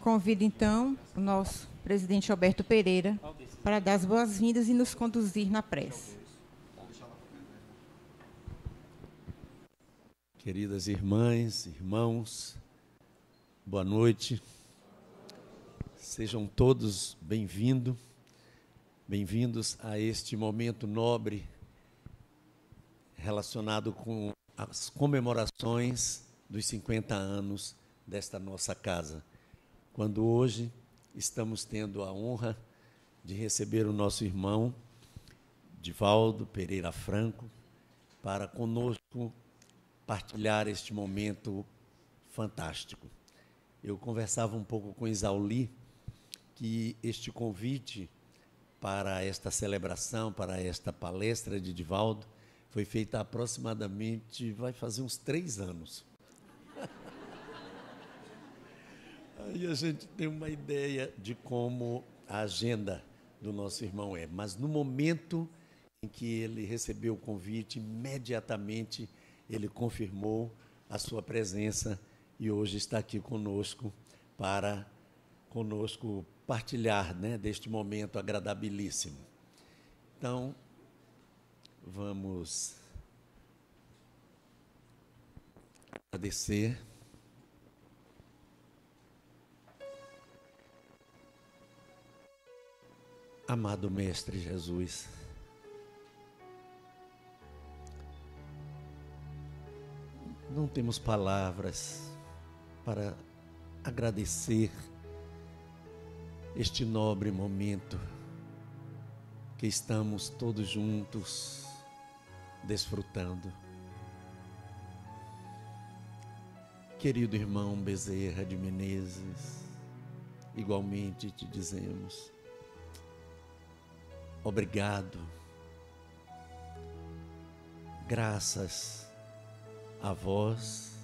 Convido então o nosso presidente Alberto Pereira para dar as boas-vindas e nos conduzir na prece. Queridas irmãs, irmãos, boa noite. Sejam todos bem-vindos, bem-vindos a este momento nobre relacionado com as comemorações dos 50 anos desta nossa casa. Quando hoje estamos tendo a honra de receber o nosso irmão Divaldo Pereira Franco para conosco partilhar este momento fantástico. Eu conversava um pouco com Isauli que este convite para esta celebração, para esta palestra de Divaldo, foi feita aproximadamente, vai fazer uns três anos. Aí a gente tem uma ideia de como a agenda do nosso irmão é. Mas no momento em que ele recebeu o convite, imediatamente ele confirmou a sua presença e hoje está aqui conosco para conosco partilhar né, deste momento agradabilíssimo. Então, vamos agradecer. Amado Mestre Jesus, não temos palavras para agradecer este nobre momento que estamos todos juntos desfrutando. Querido irmão Bezerra de Menezes, igualmente te dizemos, obrigado, graças a vós,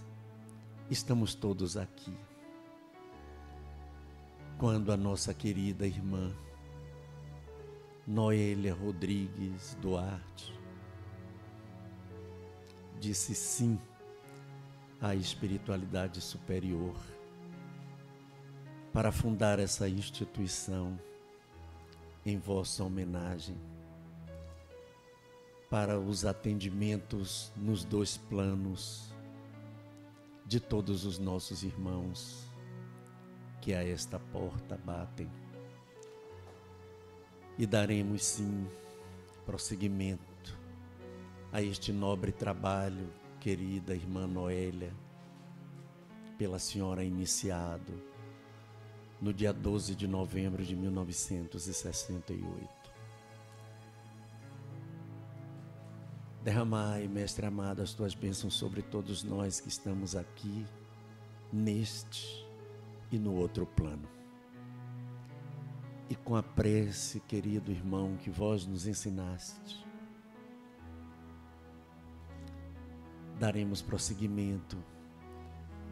estamos todos aqui. Quando a nossa querida irmã Noélia Rodrigues Duarte disse sim à espiritualidade superior para fundar essa instituição em vossa homenagem para os atendimentos nos dois planos de todos os nossos irmãos que a esta porta batem. E daremos sim prosseguimento a este nobre trabalho, querida irmã Noélia, pela senhora iniciado no dia 12 de novembro de 1968. Derramai, Mestre amado, as tuas bênçãos sobre todos nós que estamos aqui, neste e no outro plano. E com a prece, querido irmão, que vós nos ensinaste, daremos prosseguimento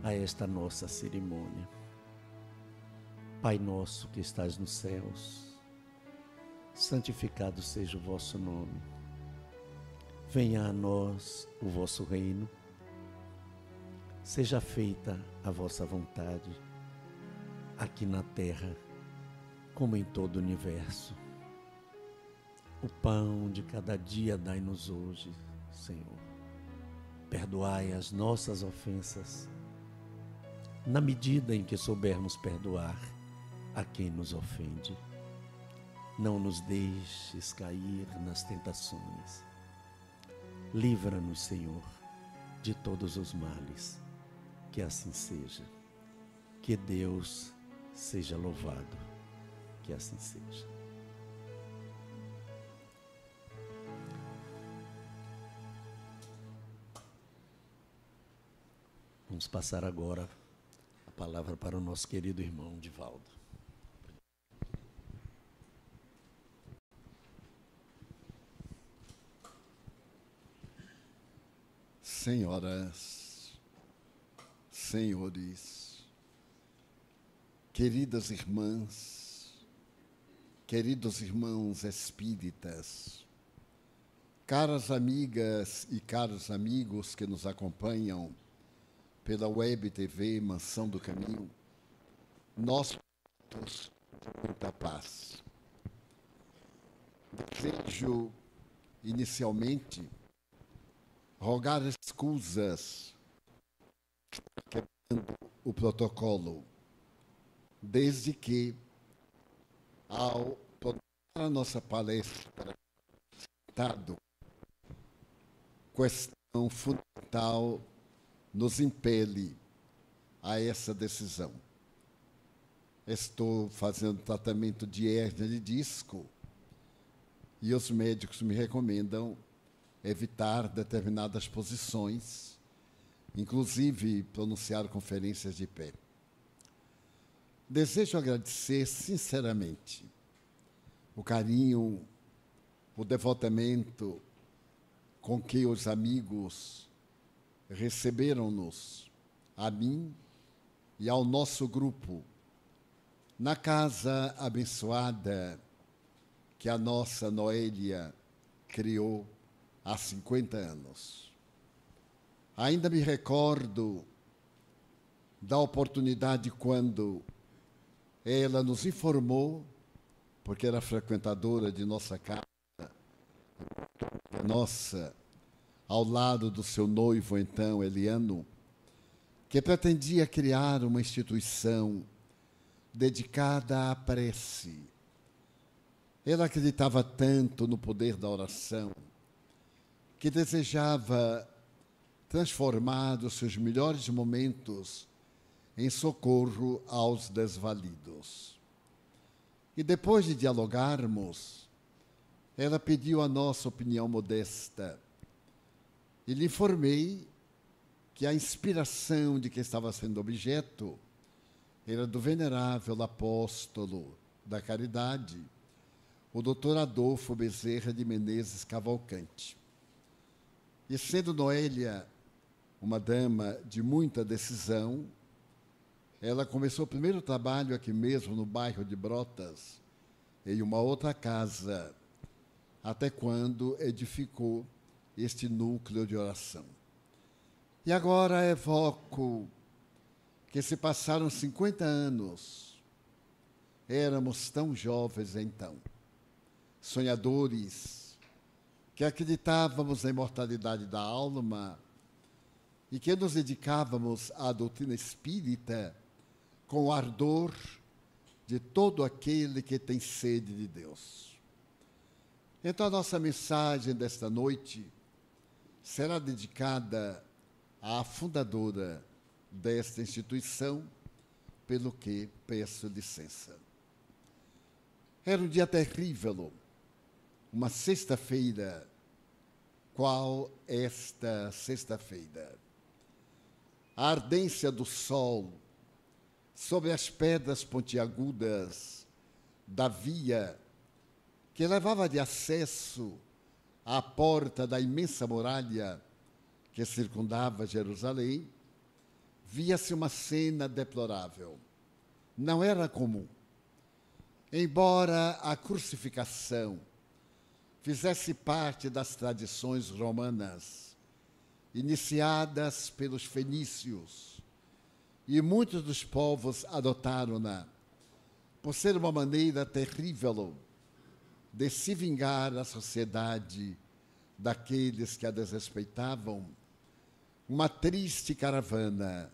a esta nossa cerimônia. Pai nosso que estás nos céus, santificado seja o vosso nome Venha a nós o vosso reino, seja feita a vossa vontade, aqui na terra, como em todo o universo. O pão de cada dia dai-nos hoje, Senhor. Perdoai as nossas ofensas, na medida em que soubermos perdoar a quem nos ofende. Não nos deixes cair nas tentações Livra-nos, Senhor, de todos os males. Que assim seja. Que Deus seja louvado. Que assim seja. Vamos passar agora a palavra para o nosso querido irmão Divaldo. Senhoras, senhores, queridas irmãs, queridos irmãos espíritas, caras amigas e caros amigos que nos acompanham pela web TV Mansão do Caminho, nós todos muita paz. Desejo, inicialmente, rogar escusas quebrando o protocolo, desde que, ao a nossa palestra, citado, questão fundamental nos impele a essa decisão. Estou fazendo tratamento de hérnia de disco e os médicos me recomendam evitar determinadas posições, inclusive pronunciar conferências de pé. Desejo agradecer sinceramente o carinho, o devotamento com que os amigos receberam-nos, a mim e ao nosso grupo, na casa abençoada que a nossa Noélia criou há 50 anos. Ainda me recordo da oportunidade quando ela nos informou, porque era frequentadora de nossa casa, nossa, ao lado do seu noivo, então, Eliano, que pretendia criar uma instituição dedicada à prece. Ela acreditava tanto no poder da oração que desejava transformar os seus melhores momentos em socorro aos desvalidos. E depois de dialogarmos, ela pediu a nossa opinião modesta. E lhe informei que a inspiração de que estava sendo objeto era do venerável apóstolo da caridade, o doutor Adolfo Bezerra de Menezes Cavalcante. E sendo Noélia uma dama de muita decisão, ela começou o primeiro trabalho aqui mesmo no bairro de Brotas, em uma outra casa até quando edificou este núcleo de oração. E agora evoco que se passaram 50 anos, éramos tão jovens então, sonhadores, que acreditávamos na imortalidade da alma e que nos dedicávamos à doutrina espírita com o ardor de todo aquele que tem sede de Deus. Então, a nossa mensagem desta noite será dedicada à fundadora desta instituição, pelo que peço licença. Era um dia terrível, uma sexta-feira. Qual esta sexta-feira? A ardência do sol sobre as pedras pontiagudas da via que levava de acesso à porta da imensa muralha que circundava Jerusalém, via-se uma cena deplorável. Não era comum. Embora a crucificação fizesse parte das tradições romanas, iniciadas pelos fenícios, e muitos dos povos adotaram-na por ser uma maneira terrível de se vingar a sociedade daqueles que a desrespeitavam, uma triste caravana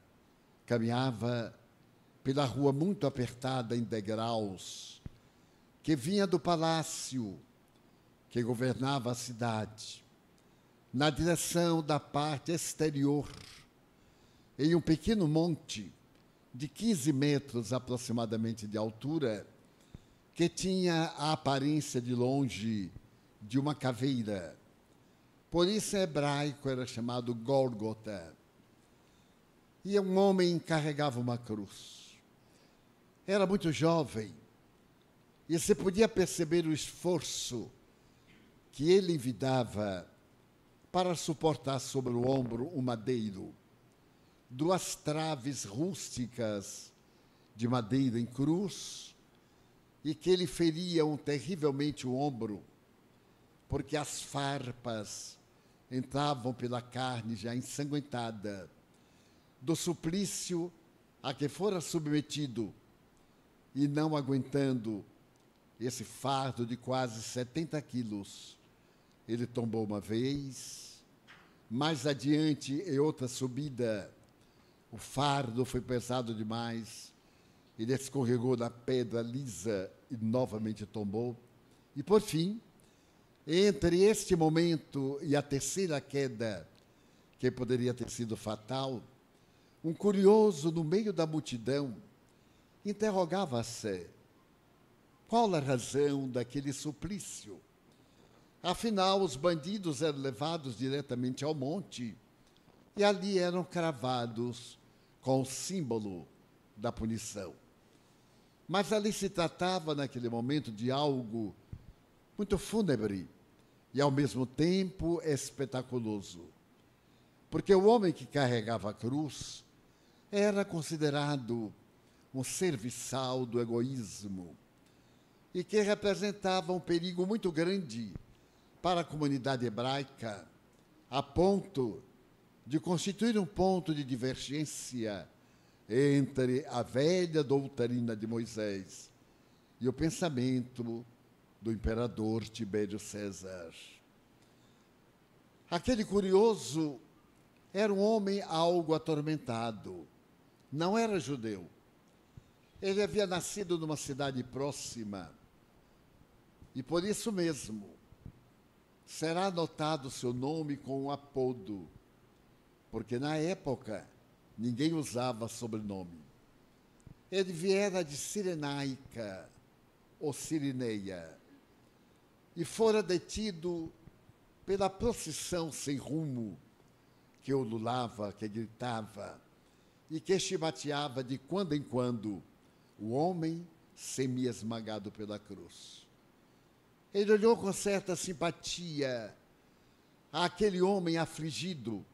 caminhava pela rua muito apertada em degraus, que vinha do palácio que governava a cidade, na direção da parte exterior, em um pequeno monte de 15 metros aproximadamente de altura, que tinha a aparência de longe de uma caveira. Por isso, em hebraico era chamado Gólgota. E um homem carregava uma cruz. Era muito jovem. E você podia perceber o esforço que ele envidava para suportar sobre o ombro o madeiro. Duas traves rústicas de madeira em cruz e que ele feriam terrivelmente o ombro, porque as farpas entravam pela carne já ensanguentada, do suplício a que fora submetido e não aguentando esse fardo de quase 70 quilos, ele tombou uma vez, mais adiante, em outra subida, o fardo foi pesado demais, ele escorregou na pedra lisa e novamente tombou. E por fim, entre este momento e a terceira queda, que poderia ter sido fatal, um curioso no meio da multidão interrogava-se qual a razão daquele suplício. Afinal, os bandidos eram levados diretamente ao monte e ali eram cravados com o símbolo da punição. Mas ali se tratava, naquele momento, de algo muito fúnebre e, ao mesmo tempo, espetaculoso. Porque o homem que carregava a cruz era considerado um serviçal do egoísmo e que representava um perigo muito grande para a comunidade hebraica, a ponto de constituir um ponto de divergência entre a velha doutrina de Moisés e o pensamento do imperador Tibério César. Aquele curioso era um homem algo atormentado. Não era judeu. Ele havia nascido numa cidade próxima. E por isso mesmo será anotado seu nome com um apodo, porque na época ninguém usava sobrenome. Ele viera de Sirenaica ou Sirineia e fora detido pela procissão sem rumo que ululava, que gritava e que chibateava de quando em quando o homem semi-esmagado pela cruz. Ele olhou com certa simpatia aquele homem afligido,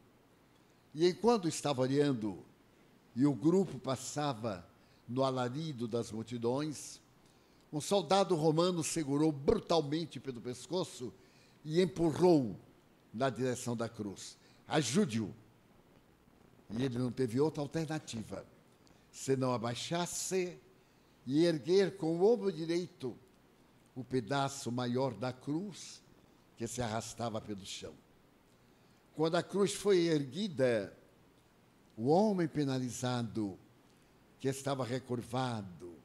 e enquanto estava olhando e o grupo passava no alarido das multidões, um soldado romano segurou brutalmente pelo pescoço e empurrou na direção da cruz. Ajude-o. E ele não teve outra alternativa senão abaixar-se e erguer com o ombro direito o pedaço maior da cruz que se arrastava pelo chão. Quando a cruz foi erguida, o homem penalizado, que estava recurvado,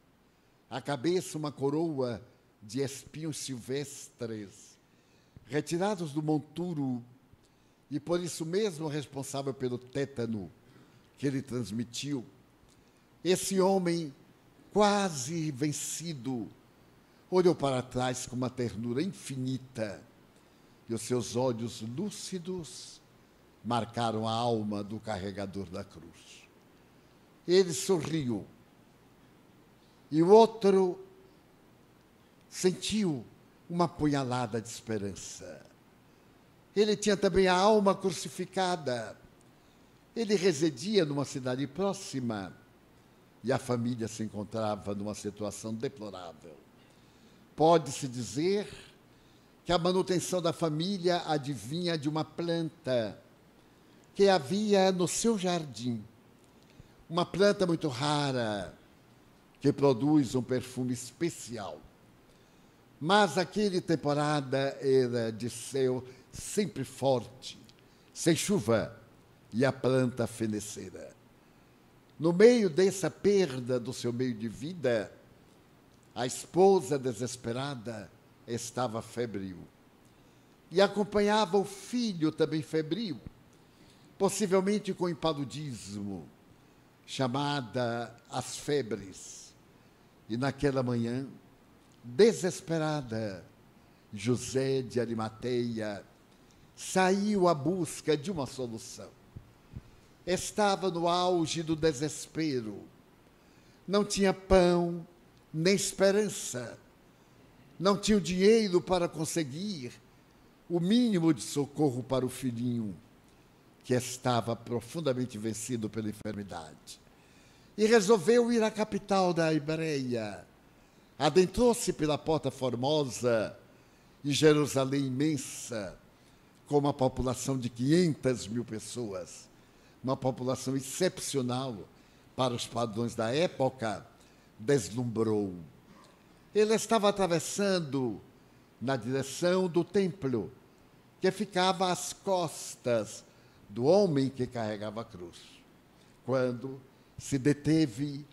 a cabeça uma coroa de espinhos silvestres, retirados do monturo e por isso mesmo responsável pelo tétano que ele transmitiu. Esse homem, quase vencido, olhou para trás com uma ternura infinita e os seus olhos lúcidos marcaram a alma do carregador da cruz. Ele sorriu e o outro sentiu uma punhalada de esperança. Ele tinha também a alma crucificada. Ele residia numa cidade próxima e a família se encontrava numa situação deplorável. Pode-se dizer que a manutenção da família adivinha de uma planta que havia no seu jardim. Uma planta muito rara, que produz um perfume especial. Mas aquele temporada era de céu sempre forte, sem chuva, e a planta fenecera. No meio dessa perda do seu meio de vida, a esposa desesperada estava febril. E acompanhava o filho também febril, possivelmente com impaludismo, chamada as febres. E naquela manhã, desesperada, José de Arimateia saiu à busca de uma solução. Estava no auge do desespero. Não tinha pão, nem esperança. Não tinha o dinheiro para conseguir o mínimo de socorro para o filhinho, que estava profundamente vencido pela enfermidade. E resolveu ir à capital da Ibreia. Adentrou-se pela Porta Formosa e Jerusalém imensa com uma população de 500 mil pessoas, uma população excepcional para os padrões da época, deslumbrou. Ele estava atravessando na direção do templo, que ficava às costas do homem que carregava a cruz, quando se deteve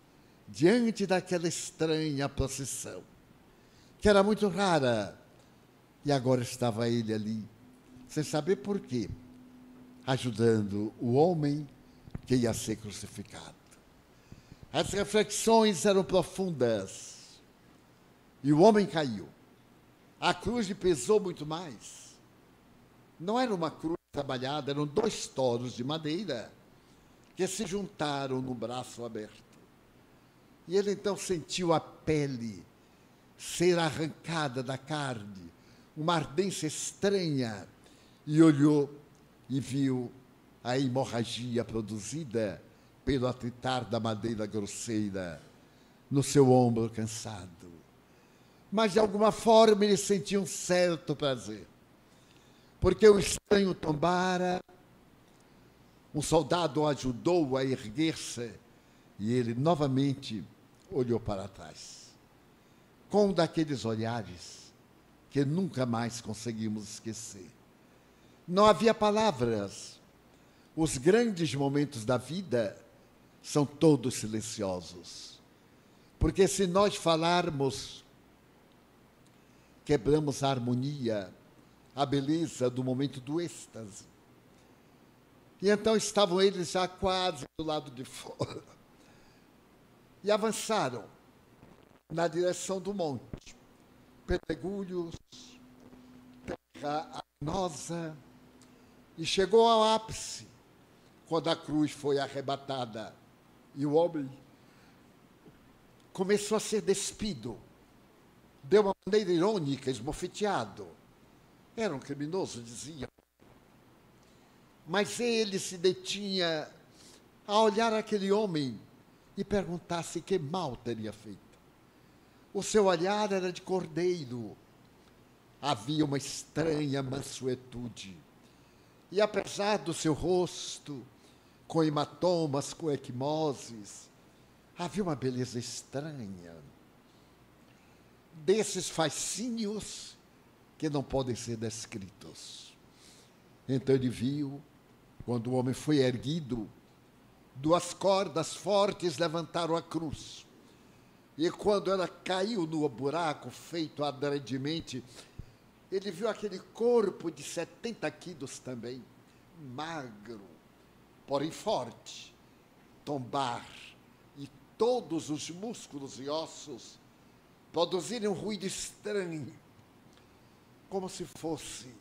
diante daquela estranha procissão, que era muito rara, e agora estava ele ali, sem saber por quê, ajudando o homem que ia ser crucificado. As reflexões eram profundas e o homem caiu. A cruz lhe pesou muito mais. Não era uma cruz trabalhada, eram dois toros de madeira que se juntaram no braço aberto. E ele então sentiu a pele ser arrancada da carne, uma ardência estranha, e olhou e viu a hemorragia produzida pelo atritar da madeira grosseira no seu ombro cansado. Mas de alguma forma ele sentiu um certo prazer, porque o estranho tombara, um soldado o ajudou a erguer-se e ele novamente olhou para trás, com um daqueles olhares que nunca mais conseguimos esquecer. Não havia palavras. Os grandes momentos da vida são todos silenciosos. Porque se nós falarmos, quebramos a harmonia, a beleza do momento do êxtase. E então estavam eles já quase do lado de fora e avançaram na direção do monte. Pedregulhos, terra arenosa, e chegou ao ápice quando a cruz foi arrebatada e o homem começou a ser despido de uma maneira irônica, esbofeteado. Era um criminoso, dizia. Mas ele se detinha a olhar aquele homem e perguntasse que mal teria feito. O seu olhar era de cordeiro. Havia uma estranha mansuetude. E apesar do seu rosto, com hematomas, com equimoses, havia uma beleza estranha. Desses fascínios que não podem ser descritos. Então ele viu, quando o homem foi erguido, duas cordas fortes levantaram a cruz. E quando ela caiu no buraco feito adredemente, ele viu aquele corpo de 70 quilos também, magro, porém forte, tombar, e todos os músculos e ossos produzirem um ruído estranho, como se fosse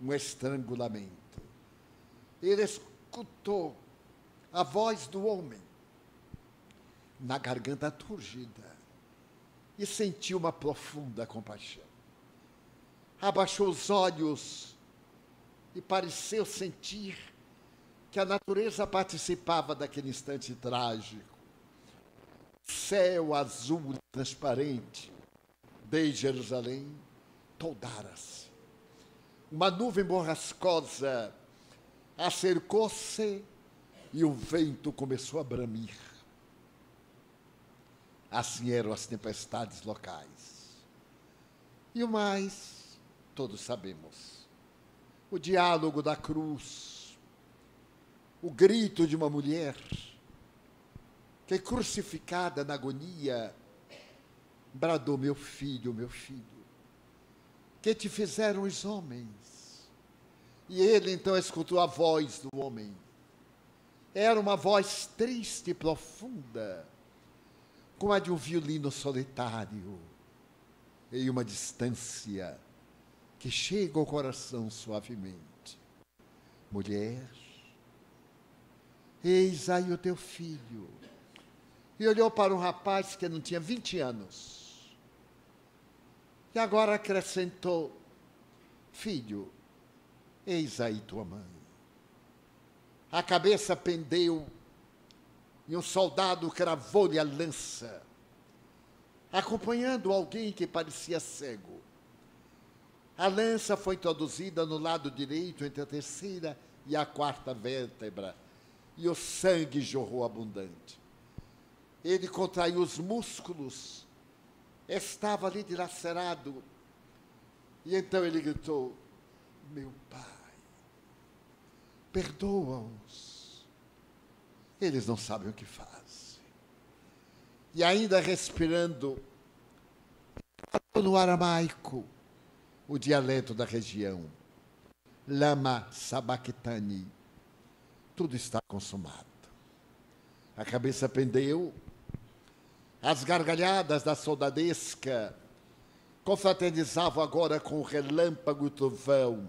um estrangulamento. Ele escutou a voz do homem na garganta turgida e sentiu uma profunda compaixão. Abaixou os olhos e pareceu sentir que a natureza participava daquele instante trágico. Céu azul transparente de Jerusalém toldara-se. Uma nuvem borrascosa acercou-se e o vento começou a bramir. Assim eram as tempestades locais. E o mais, todos sabemos. O diálogo da cruz, o grito de uma mulher que, crucificada na agonia, bradou: Meu filho, meu filho, que te fizeram os homens? E ele então escutou a voz do homem era uma voz triste e profunda, como a de um violino solitário, em uma distância que chega ao coração suavemente. Mulher, eis aí o teu filho. E olhou para um rapaz que não tinha 20 anos. E agora acrescentou: Filho, eis aí tua mãe a cabeça pendeu e um soldado cravou-lhe a lança, acompanhando alguém que parecia cego. A lança foi introduzida no lado direito entre a terceira e a quarta vértebra, e o sangue jorrou abundante. Ele contraiu os músculos, estava ali dilacerado. E então ele gritou: Meu pai, perdoa-os. Eles não sabem o que fazem. E ainda respirando no aramaico, o dialeto da região. Lama sabachthani. Tudo está consumado. A cabeça pendeu, as gargalhadas da soldadesca confraternizavam agora com o relâmpago e trovão,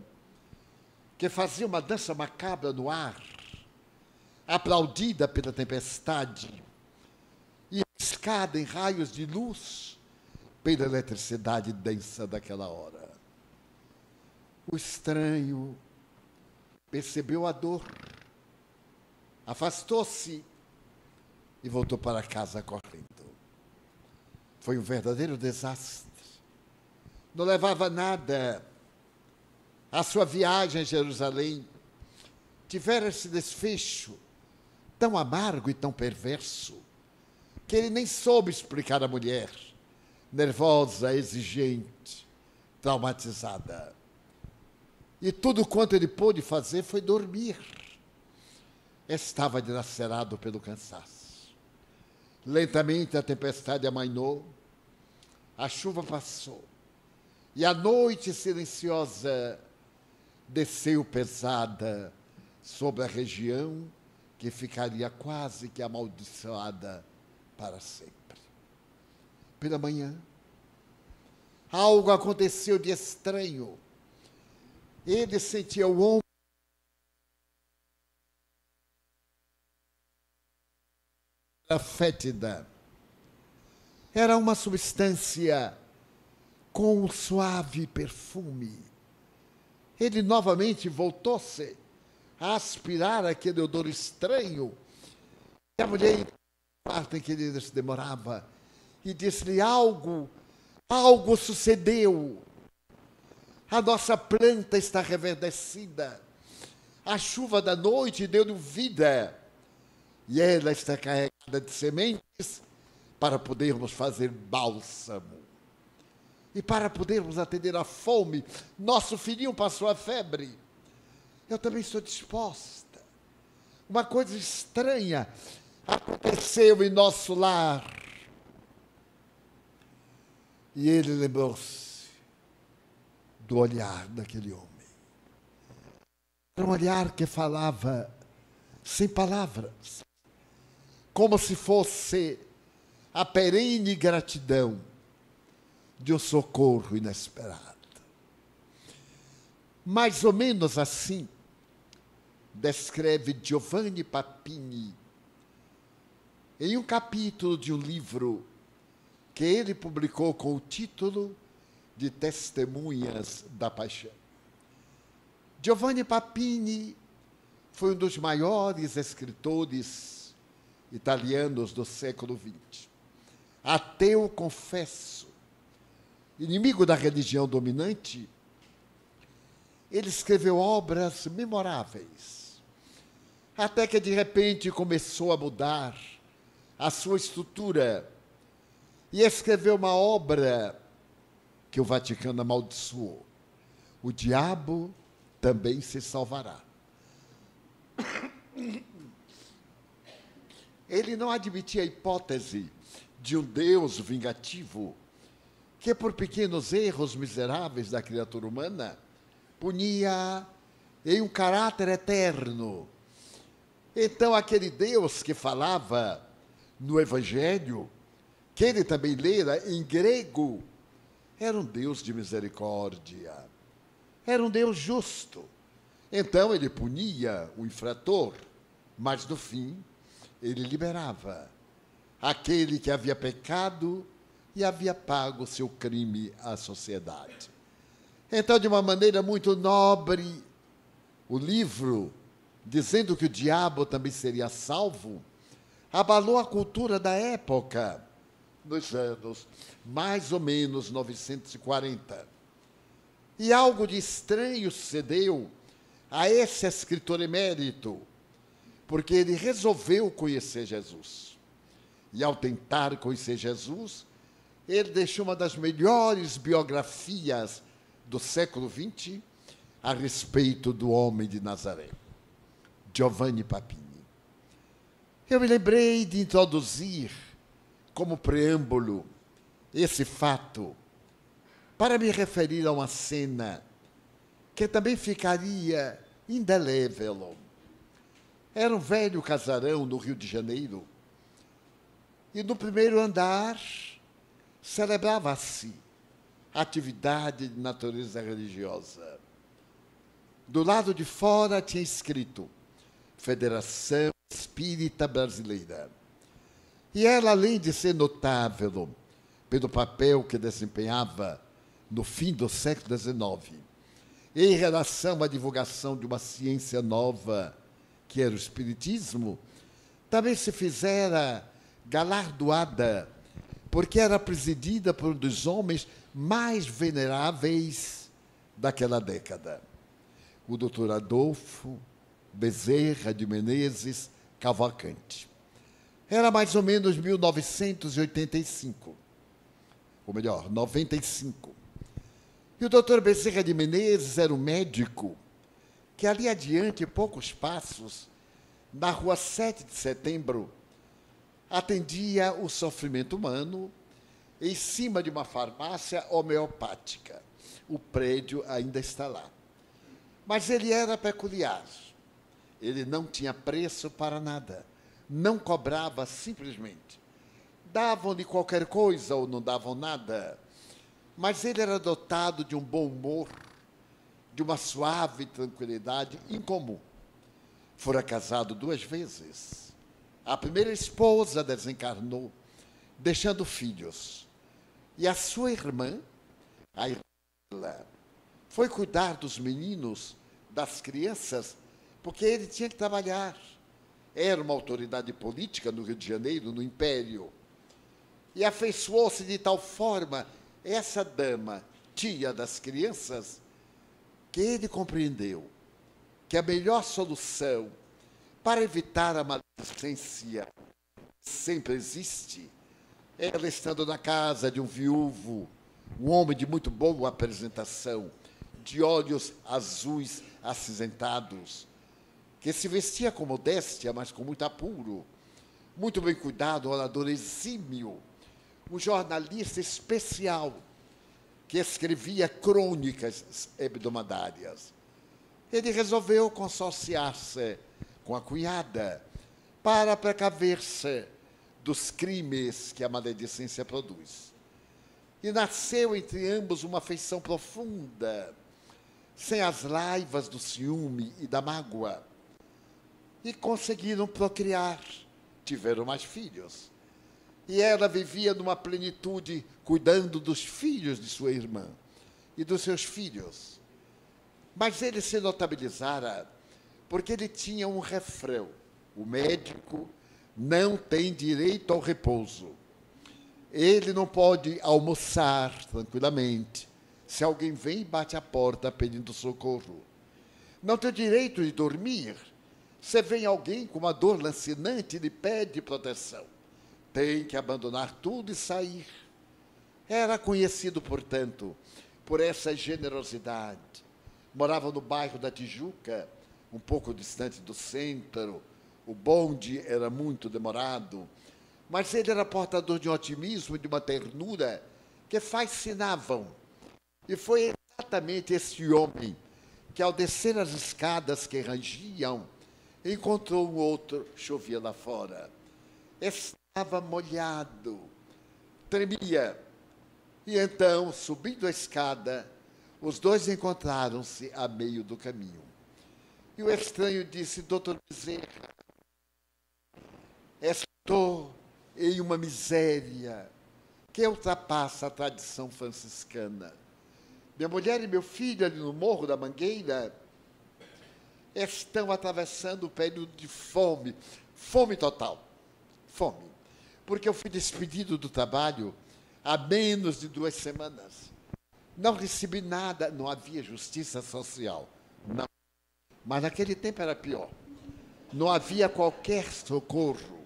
que fazia uma dança macabra no ar, aplaudida pela tempestade e escada em raios de luz pela eletricidade densa daquela hora. O estranho percebeu a dor, afastou-se e voltou para casa correndo. Foi um verdadeiro desastre. Não levava nada. A sua viagem a Jerusalém tivera esse desfecho tão amargo e tão perverso que ele nem soube explicar à mulher nervosa, exigente, traumatizada. E tudo quanto ele pôde fazer foi dormir. Estava dilacerado pelo cansaço. Lentamente a tempestade amainou, a chuva passou, e a noite silenciosa desceu pesada sobre a região que ficaria quase que amaldiçoada para sempre pela manhã. Algo aconteceu de estranho. Ele sentia o ombro. Fétida. Era uma substância com um suave perfume. Ele novamente voltou-se a aspirar aquele odor estranho. E a mulher, parte em que ele se demorava, e disse-lhe: Algo, algo sucedeu. A nossa planta está reverdecida. A chuva da noite deu-lhe vida. E ela está carregada de sementes para podermos fazer bálsamo. E para podermos atender à fome, nosso filhinho passou a febre. Eu também estou disposta. Uma coisa estranha aconteceu em nosso lar. E ele lembrou-se do olhar daquele homem. Era um olhar que falava sem palavras, como se fosse a perene gratidão de um socorro inesperado. Mais ou menos assim descreve Giovanni Papini em um capítulo de um livro que ele publicou com o título de Testemunhas da Paixão. Giovanni Papini foi um dos maiores escritores italianos do século XX. Ateu, confesso, inimigo da religião dominante, ele escreveu obras memoráveis. Até que de repente começou a mudar a sua estrutura e escreveu uma obra que o Vaticano amaldiçoou. O diabo também se salvará. Ele não admitia a hipótese de um Deus vingativo que, por pequenos erros miseráveis da criatura humana, punia em um caráter eterno. Então, aquele Deus que falava no Evangelho que ele também lera em grego, era um Deus de misericórdia, era um Deus justo. Então ele punia o infrator, mas no fim ele liberava aquele que havia pecado e havia pago seu crime à sociedade. Então, de uma maneira muito nobre, o livro, dizendo que o diabo também seria salvo, abalou a cultura da época nos anos mais ou menos 940. E algo de estranho sucedeu a esse escritor emérito, porque ele resolveu conhecer Jesus. E ao tentar conhecer Jesus, ele deixou uma das melhores biografias do século XX a respeito do homem de Nazaré, Giovanni Papini. Eu me lembrei de introduzir como preâmbulo esse fato para me referir a uma cena que também ficaria indelével. Era um velho casarão no Rio de Janeiro e no primeiro andar celebrava-se atividade de natureza religiosa. Do lado de fora tinha escrito Federação Espírita Brasileira. E ela, além de ser notável pelo papel que desempenhava no fim do século XIX, em relação à divulgação de uma ciência nova, que era o Espiritismo, também se fizera galardoada, porque era presidida por um dos homens mais veneráveis daquela década, o doutor Adolfo Bezerra de Menezes Cavalcante. Era mais ou menos 1985, ou melhor, 95. E o doutor Bezerra de Menezes era um médico que ali adiante, poucos passos, na rua 7 de setembro, atendia o sofrimento humano em cima de uma farmácia homeopática. O prédio ainda está lá. Mas ele era peculiar. Ele não tinha preço para nada. Não cobrava simplesmente. Davam-lhe qualquer coisa ou não davam nada. Mas ele era dotado de um bom humor, de uma suave tranquilidade incomum. Fora casado duas vezes. A primeira esposa desencarnou, deixando filhos. E a sua irmã, a irmã, foi cuidar dos meninos, das crianças, porque ele tinha que trabalhar. Era uma autoridade política no Rio de Janeiro, no Império. E afeiçoou-se de tal forma essa dama, tia das crianças, que ele compreendeu que a melhor solução para evitar a maledicência sempre existe ela estando na casa de um viúvo, um homem de muito boa apresentação, de olhos azuis acinzentados, que se vestia com modéstia, mas com muito apuro, muito bem cuidado, orador exímio, um jornalista especial, que escrevia crônicas hebdomadárias. Ele resolveu consociar-se com a cunhada para precaver-se dos crimes que a maledicência produz. E nasceu entre ambos uma afeição profunda, sem as laivas do ciúme e da mágoa. E conseguiram procriar, tiveram mais filhos. E ela vivia numa plenitude, cuidando dos filhos de sua irmã e dos seus filhos. Mas ele se notabilizara porque ele tinha um refrão: o médico não tem direito ao repouso. Ele não pode almoçar tranquilamente se alguém vem e bate a porta pedindo socorro. Não tem direito de dormir se vem alguém com uma dor lancinante e lhe pede proteção. Tem que abandonar tudo e sair. Era conhecido, portanto, por essa generosidade. Morava no bairro da Tijuca, um pouco distante do centro, o bonde era muito demorado, mas ele era portador de um otimismo e de uma ternura que fascinavam. E foi exatamente esse homem que, ao descer as escadas que rangiam, encontrou um outro, chovia lá fora. Estava molhado, tremia. E então, subindo a escada, os dois encontraram-se a meio do caminho. E o estranho disse: Doutor Bezerra, Estou em uma miséria que ultrapassa a tradição franciscana. Minha mulher e meu filho ali no Morro da Mangueira estão atravessando o período de fome, fome total, fome. Porque eu fui despedido do trabalho há menos de duas semanas. Não recebi nada, não havia justiça social, não. Mas naquele tempo era pior. não havia qualquer socorro.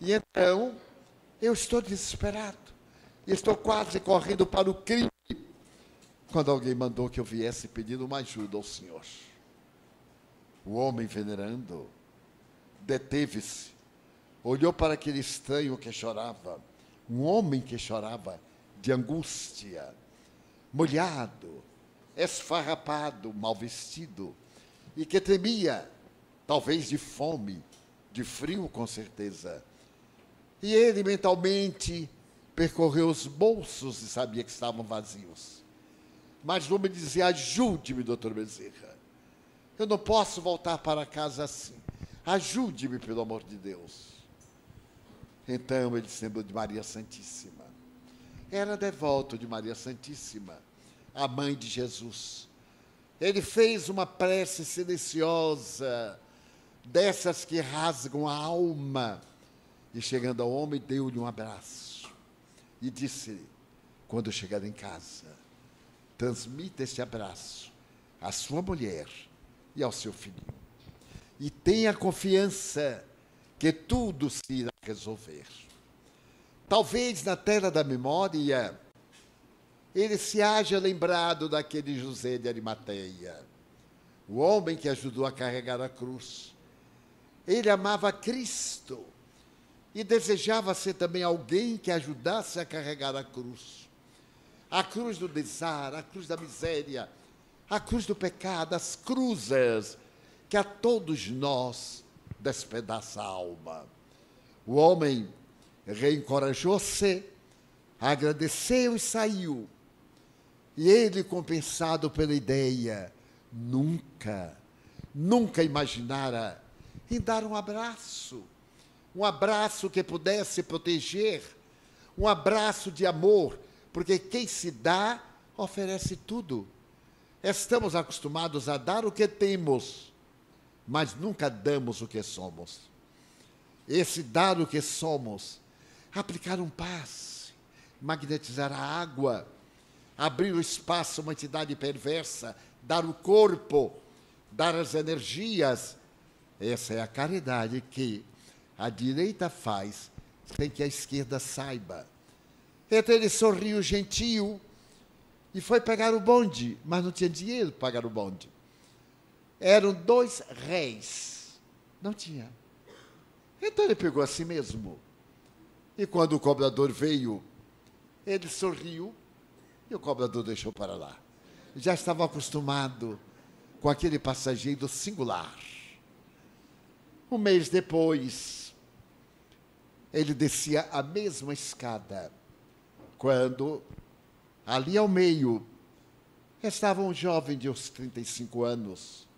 E então, eu estou desesperado. Estou quase correndo para o crime. Quando alguém mandou que eu viesse pedindo uma ajuda ao Senhor. O homem venerando deteve-se, olhou para aquele estranho que chorava, um homem que chorava de angústia, molhado, esfarrapado, mal vestido, e que temia, talvez de fome, de frio com certeza. E ele mentalmente percorreu os bolsos e sabia que estavam vazios. Mas homem dizia: Ajude-me, doutor Bezerra. Eu não posso voltar para casa assim. Ajude-me, pelo amor de Deus. Então ele se lembrou de Maria Santíssima. Era devoto de Maria Santíssima, a mãe de Jesus. Ele fez uma prece silenciosa, dessas que rasgam a alma. E chegando ao homem, deu-lhe um abraço. E disse: Quando chegar em casa, transmita este abraço à sua mulher e ao seu filhinho. E tenha confiança que tudo se irá resolver. Talvez na tela da memória ele se haja lembrado daquele José de Arimateia, o homem que ajudou a carregar a cruz. Ele amava Cristo e desejava ser também alguém que ajudasse a carregar a cruz. A cruz do desar, a cruz da miséria, a cruz do pecado, as cruzes que a todos nós despedaça a alma. O homem reencorajou-se, agradeceu e saiu. E ele, compensado pela ideia, nunca, nunca imaginara em dar um abraço, um abraço que pudesse proteger, um abraço de amor, porque quem se dá oferece tudo. Estamos acostumados a dar o que temos, mas nunca damos o que somos. Esse dar o que somos, aplicar um passe, magnetizar a água, abrir o espaço a uma entidade perversa, dar o corpo, dar as energias. Essa é a caridade que a direita faz sem que a esquerda saiba. Então ele sorriu gentil e foi pegar o bonde, mas não tinha dinheiro para pagar o bonde. Eram dois réis. Não tinha. Então ele pegou a si mesmo. E quando o cobrador veio, ele sorriu e o cobrador deixou para lá. Já estava acostumado com aquele passageiro singular. Um mês depois, ele descia a mesma escada, quando, ali ao meio, estava um jovem de uns 35 anos,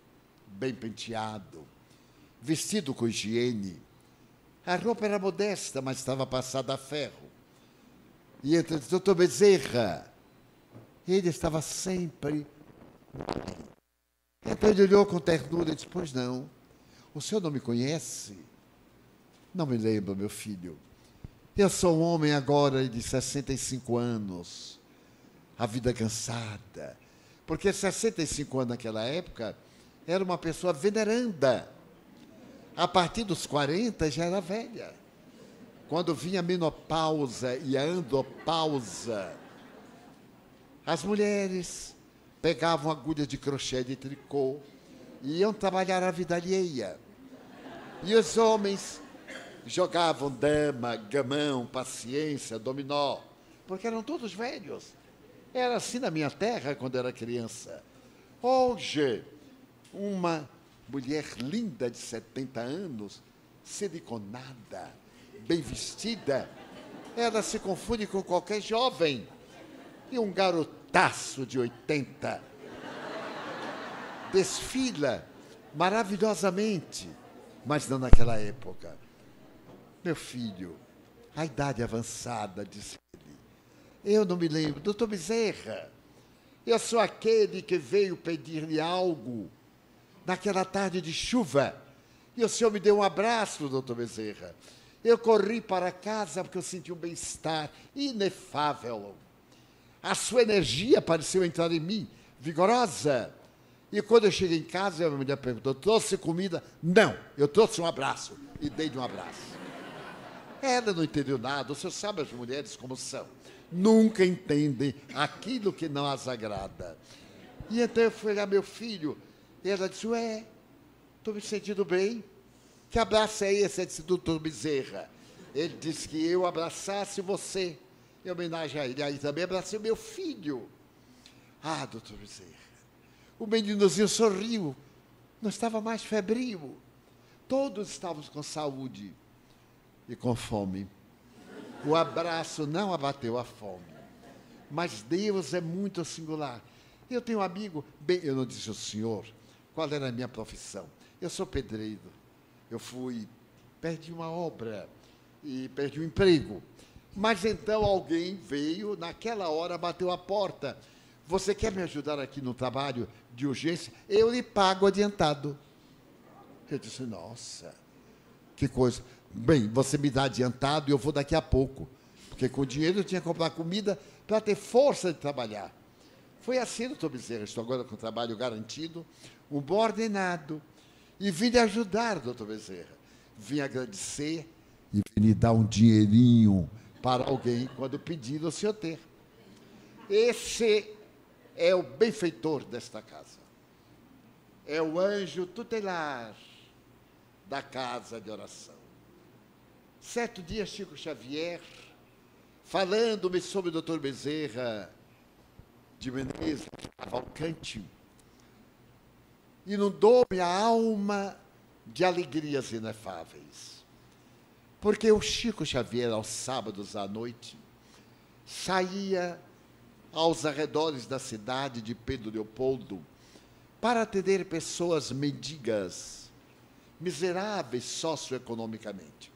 bem penteado, vestido com higiene. A roupa era modesta, mas estava passada a ferro. E entre doutor Bezerra, ele estava sempre. Então ele olhou com ternura e disse: Pois não, o senhor não me conhece? Não me lembro, meu filho. Eu sou um homem agora de 65 anos, a vida cansada. Porque 65 anos naquela época era uma pessoa veneranda. A partir dos 40 já era velha. Quando vinha a menopausa e a andropausa, as mulheres pegavam agulhas de crochê de tricô e iam trabalhar a vida alheia. E os homens jogavam dama, gamão, paciência, dominó, porque eram todos velhos. Era assim na minha terra quando era criança. Hoje, uma mulher linda de 70 anos, siliconada, bem vestida, ela se confunde com qualquer jovem. E um garotaço de 80 desfila maravilhosamente, mas não naquela época. Meu filho, a idade avançada, disse ele. Eu não me lembro. Doutor Bezerra, eu sou aquele que veio pedir-lhe algo naquela tarde de chuva. E o senhor me deu um abraço, doutor Bezerra. Eu corri para casa porque eu senti um bem-estar inefável. A sua energia pareceu entrar em mim, vigorosa. E quando eu cheguei em casa, a minha mulher perguntou: trouxe comida? Não, eu trouxe um abraço. E dei de um abraço. Ela não entendeu nada, o senhor sabe as mulheres como são. Nunca entendem aquilo que não as agrada. E então eu fui olhar meu filho, e ela disse: Ué, estou me sentindo bem. Que abraço é esse? É disse, doutor Bezerra. Ele disse que eu abraçasse você, em homenagem a ele. Aí também abracei o meu filho. Ah, doutor Bezerra. O meninozinho sorriu, não estava mais febril. Todos estávamos com saúde e com fome. O abraço não abateu a fome. Mas Deus é muito singular. Eu tenho um amigo, bem, eu não disse ao senhor qual era a minha profissão. Eu sou pedreiro. Eu fui, perdi uma obra e perdi um emprego. Mas então alguém veio, naquela hora, bateu a porta. Você quer me ajudar aqui no trabalho de urgência? Eu lhe pago adiantado. Eu disse, nossa, que coisa. Bem, você me dá adiantado e eu vou daqui a pouco. Porque com o dinheiro eu tinha que comprar comida para ter força de trabalhar. Foi assim, doutor Bezerra. Estou agora com trabalho garantido, um bom ordenado. E vim lhe ajudar, doutor Bezerra. Vim agradecer e vim lhe dar um dinheirinho para alguém quando pedir o senhor ter. Esse é o benfeitor desta casa. É o anjo tutelar da casa de oração. Certo dia, Chico Xavier, falando-me sobre o doutor Bezerra de Menezes Cavalcante, inundou-me a alma de alegrias inefáveis. Porque o Chico Xavier, aos sábados à noite, saía aos arredores da cidade de Pedro Leopoldo para atender pessoas mendigas, miseráveis socioeconomicamente.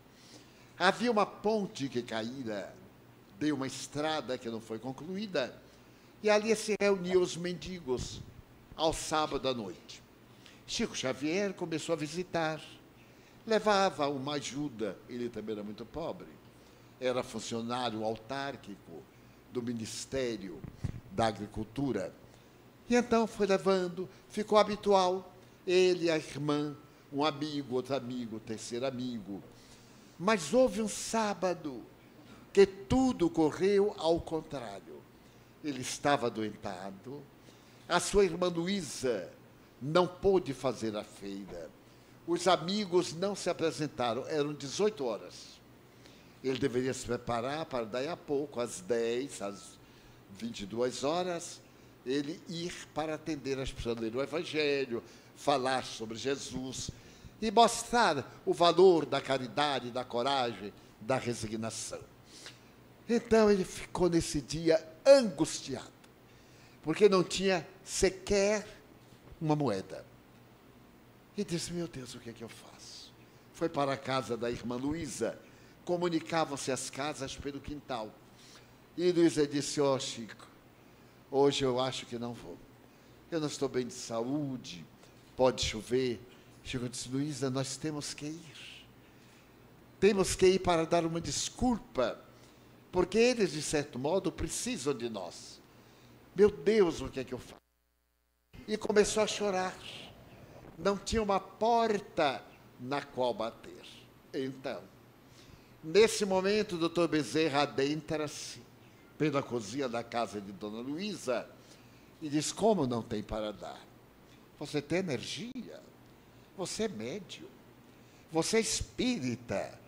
Havia uma ponte que caíra, deu uma estrada que não foi concluída, e ali se reuniam os mendigos ao sábado à noite. Chico Xavier começou a visitar, levava uma ajuda, ele também era muito pobre, era funcionário autárquico do Ministério da Agricultura. E então foi levando, ficou habitual, ele, a irmã, um amigo, outro amigo, terceiro amigo, mas houve um sábado que tudo correu ao contrário. Ele estava adoentado, a sua irmã Luísa não pôde fazer a feira. Os amigos não se apresentaram, eram 18 horas. Ele deveria se preparar para daí a pouco, às 10, às 22 horas, ele ir para atender as pessoas, ler o Evangelho, falar sobre Jesus e mostrar o valor da caridade, da coragem, da resignação. Então ele ficou nesse dia angustiado, porque não tinha sequer uma moeda. E disse: Meu Deus, o que é que eu faço? Foi para a casa da irmã Luísa, comunicavam-se as casas pelo quintal. E Luísa disse: Ó oh, Chico, hoje eu acho que não vou. Eu não estou bem de saúde, pode chover, e disse: Luísa, nós temos que ir. Temos que ir para dar uma desculpa, porque eles, de certo modo, precisam de nós. Meu Deus, o que é que eu faço? E começou a chorar. Não tinha uma porta na qual bater. Então, nesse momento, o doutor Bezerra adentra-se pela cozinha da casa de Dona Luísa e diz: Como não tem para dar? Você tem energia? Você é médio. Você é espírita.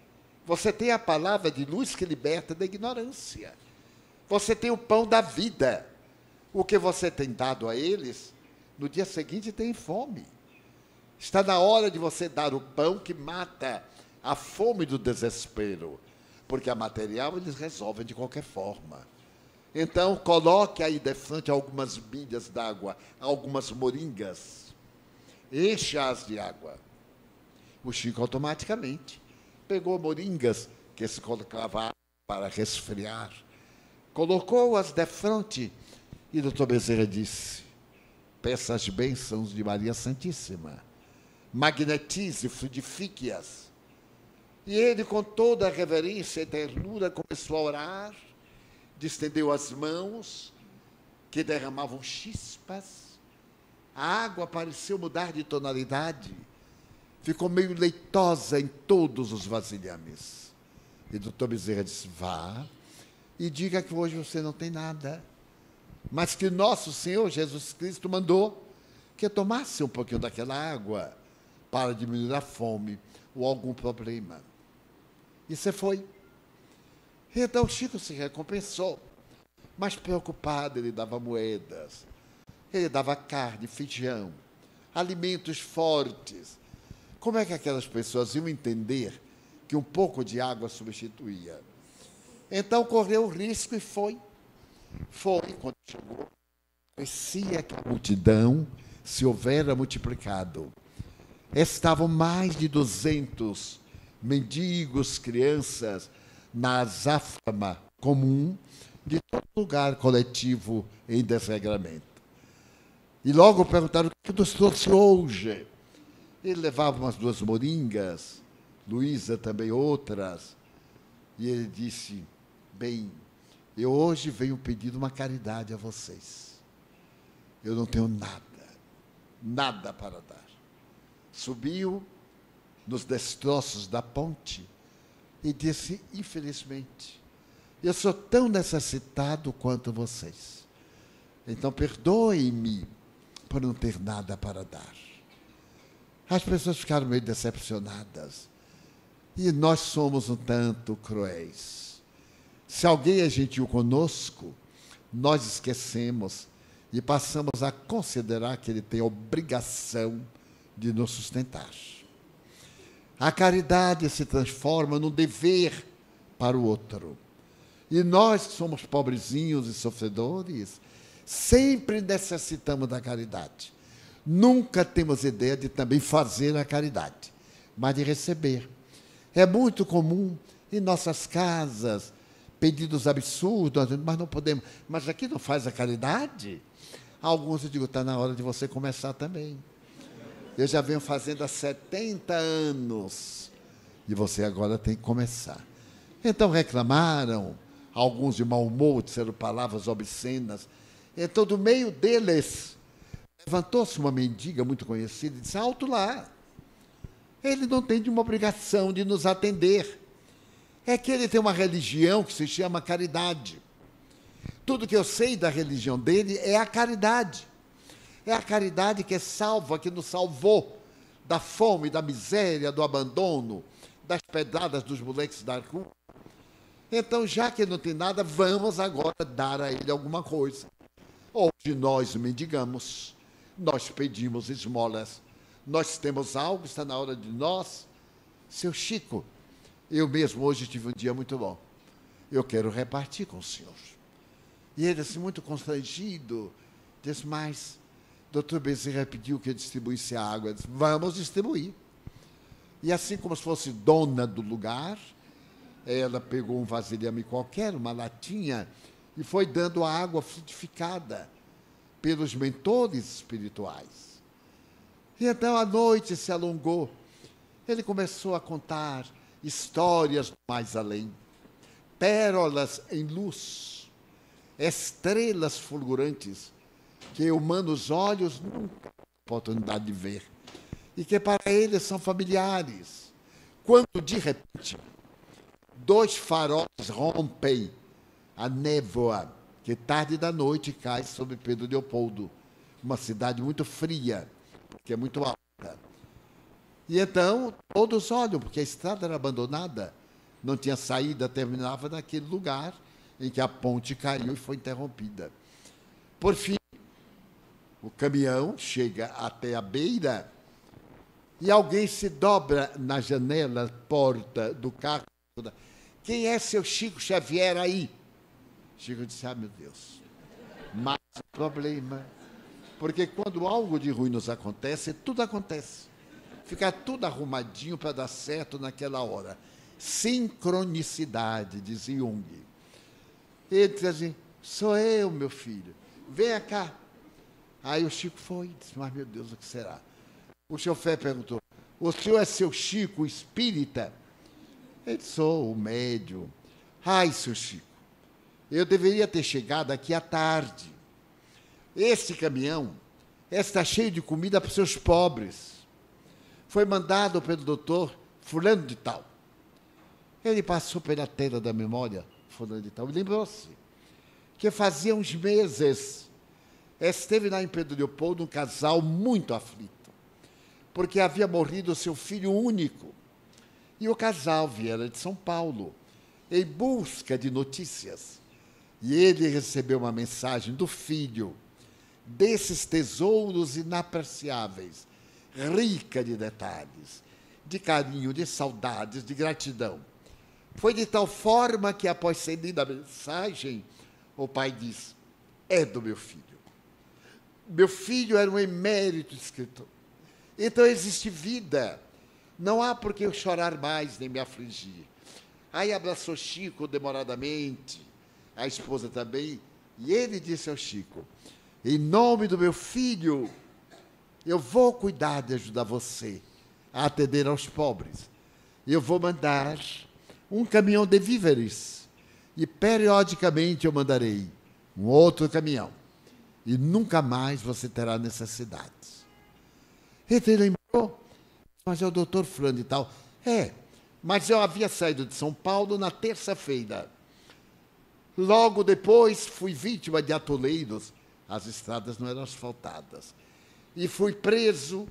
Você tem a palavra de luz que liberta da ignorância. Você tem o pão da vida. O que você tem dado a eles, no dia seguinte tem fome. Está na hora de você dar o pão que mata a fome do desespero. Porque a material eles resolvem de qualquer forma. Então, coloque aí de frente algumas bilhas d'água, algumas moringas enche-as de água. O Chico automaticamente pegou moringas que se colocava para resfriar, colocou-as de frente e o doutor Bezerra disse: Peça as bênçãos de Maria Santíssima, magnetize, fluidifique-as. E ele, com toda a reverência e ternura, começou a orar, distendeu as mãos, que derramavam chispas A água pareceu mudar de tonalidade. Ficou meio leitosa em todos os vasilhames. E o doutor Bezerra disse: vá e diga que hoje você não tem nada. Mas que nosso Senhor Jesus Cristo mandou que tomasse um pouquinho daquela água para diminuir a fome ou algum problema. E você foi. Então Chico se recompensou. Mas preocupado, ele dava moedas, ele dava carne, feijão, alimentos fortes. Como é que aquelas pessoas iam entender que um pouco de água substituía? Então correu o risco e foi. Foi, quando chegou, parecia que a multidão se houvera multiplicado. Estavam mais de 200 mendigos, crianças, na azáfama comum de todo lugar coletivo em desregramento. E logo perguntaram o que nos trouxe hoje. Ele levava umas duas moringas, Luísa também outras, e ele disse: Bem, eu hoje venho pedir uma caridade a vocês. Eu não tenho nada, nada para dar. Subiu nos destroços da ponte e disse: Infelizmente, eu sou tão necessitado quanto vocês. Então perdoem-me por não ter nada para dar. As pessoas ficaram meio decepcionadas. E nós somos um tanto cruéis. Se alguém é gentil conosco, nós esquecemos e passamos a considerar que ele tem obrigação de nos sustentar. A caridade se transforma num dever para o outro. E nós que somos pobrezinhos e sofredores, sempre necessitamos da caridade. Nunca temos ideia de também fazer a caridade, mas de receber. É muito comum em nossas casas pedidos absurdos, mas não podemos. Mas aqui não faz a caridade? Alguns eu digo, está na hora de você começar também. Eu já venho fazendo há 70 anos. E você agora tem que começar. Então reclamaram, alguns de mau humor, disseram palavras obscenas. Então, do meio deles, levantou-se uma mendiga muito conhecida e disse: Alto lá. Ele não tem de uma obrigação de nos atender. É que ele tem uma religião que se chama caridade. Tudo que eu sei da religião dele é a caridade. É a caridade que salva, que nos salvou da fome, da miséria, do abandono, das pedradas dos moleques da rua. Então, já que não tem nada, vamos agora dar a ele alguma coisa. Hoje nós mendigamos, nós pedimos esmolas, nós temos algo, está na hora de nós. Seu Chico, eu mesmo hoje tive um dia muito bom. Eu quero repartir com o senhor. E ele, assim, muito constrangido, disse, mas doutor Bezerra pediu que eu distribuísse a água. Eu disse, vamos distribuir. E assim como se fosse dona do lugar, ela pegou um vasilhame qualquer, uma latinha, e foi dando a água frutificada pelos mentores espirituais. E então a noite se alongou. Ele começou a contar histórias mais além, pérolas em luz, estrelas fulgurantes que humanos olhos nunca têm oportunidade de ver e que para eles são familiares. Quando de repente dois faróis rompem a névoa que tarde da noite cai sobre Pedro Leopoldo, uma cidade muito fria, que é muito alta. E então todos olham, porque a estrada era abandonada, não tinha saída, terminava naquele lugar em que a ponte caiu e foi interrompida. Por fim, o caminhão chega até a beira e alguém se dobra na janela, porta do carro. Quem é seu Chico Xavier aí? Chico disse: Ah, meu Deus. Mas problema. Porque quando algo de ruim nos acontece, tudo acontece. Fica tudo arrumadinho para dar certo naquela hora. Sincronicidade, diz Jung. Ele diz assim: Sou eu, meu filho. Venha cá. Aí o Chico foi e disse, mas meu Deus, o que será? O chofé perguntou, o senhor é seu Chico, espírita? Ele disse, sou o médium. Ai, seu Chico, eu deveria ter chegado aqui à tarde. Esse caminhão está cheio de comida para os seus pobres. Foi mandado pelo doutor fulano de tal. Ele passou pela tela da memória, fulano de tal, e lembrou-se que fazia uns meses esteve lá em Pedro Leopoldo um casal muito aflito, porque havia morrido seu filho único. E o casal viera de São Paulo em busca de notícias. E ele recebeu uma mensagem do filho, desses tesouros inapreciáveis, rica de detalhes, de carinho, de saudades, de gratidão. Foi de tal forma que, após ser lida a mensagem, o pai diz: É do meu filho. Meu filho era um emérito escritor. Então existe vida. Não há por que eu chorar mais nem me afligir. Aí abraçou Chico demoradamente, a esposa também, e ele disse ao Chico: Em nome do meu filho, eu vou cuidar de ajudar você a atender aos pobres. Eu vou mandar um caminhão de víveres e periodicamente eu mandarei um outro caminhão. E nunca mais você terá necessidades. Ele lembrou, mas é o doutor Fulano e tal. É, mas eu havia saído de São Paulo na terça-feira. Logo depois fui vítima de atoleiros, as estradas não eram asfaltadas. E fui preso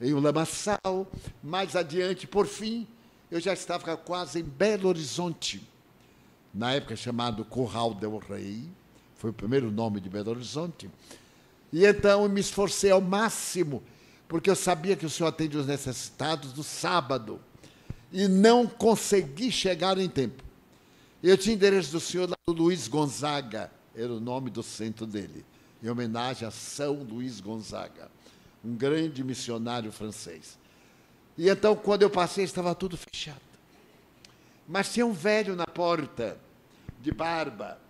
em um lamaçal. Mais adiante, por fim, eu já estava quase em Belo Horizonte, na época chamado Curral del Rei, foi o primeiro nome de Belo Horizonte. E então eu me esforcei ao máximo, porque eu sabia que o senhor atende os necessitados do sábado e não consegui chegar em tempo. Eu tinha endereço do senhor do Luiz Gonzaga, era o nome do centro dele, em homenagem a São Luís Gonzaga, um grande missionário francês. E então, quando eu passei, estava tudo fechado. Mas tinha um velho na porta, de barba,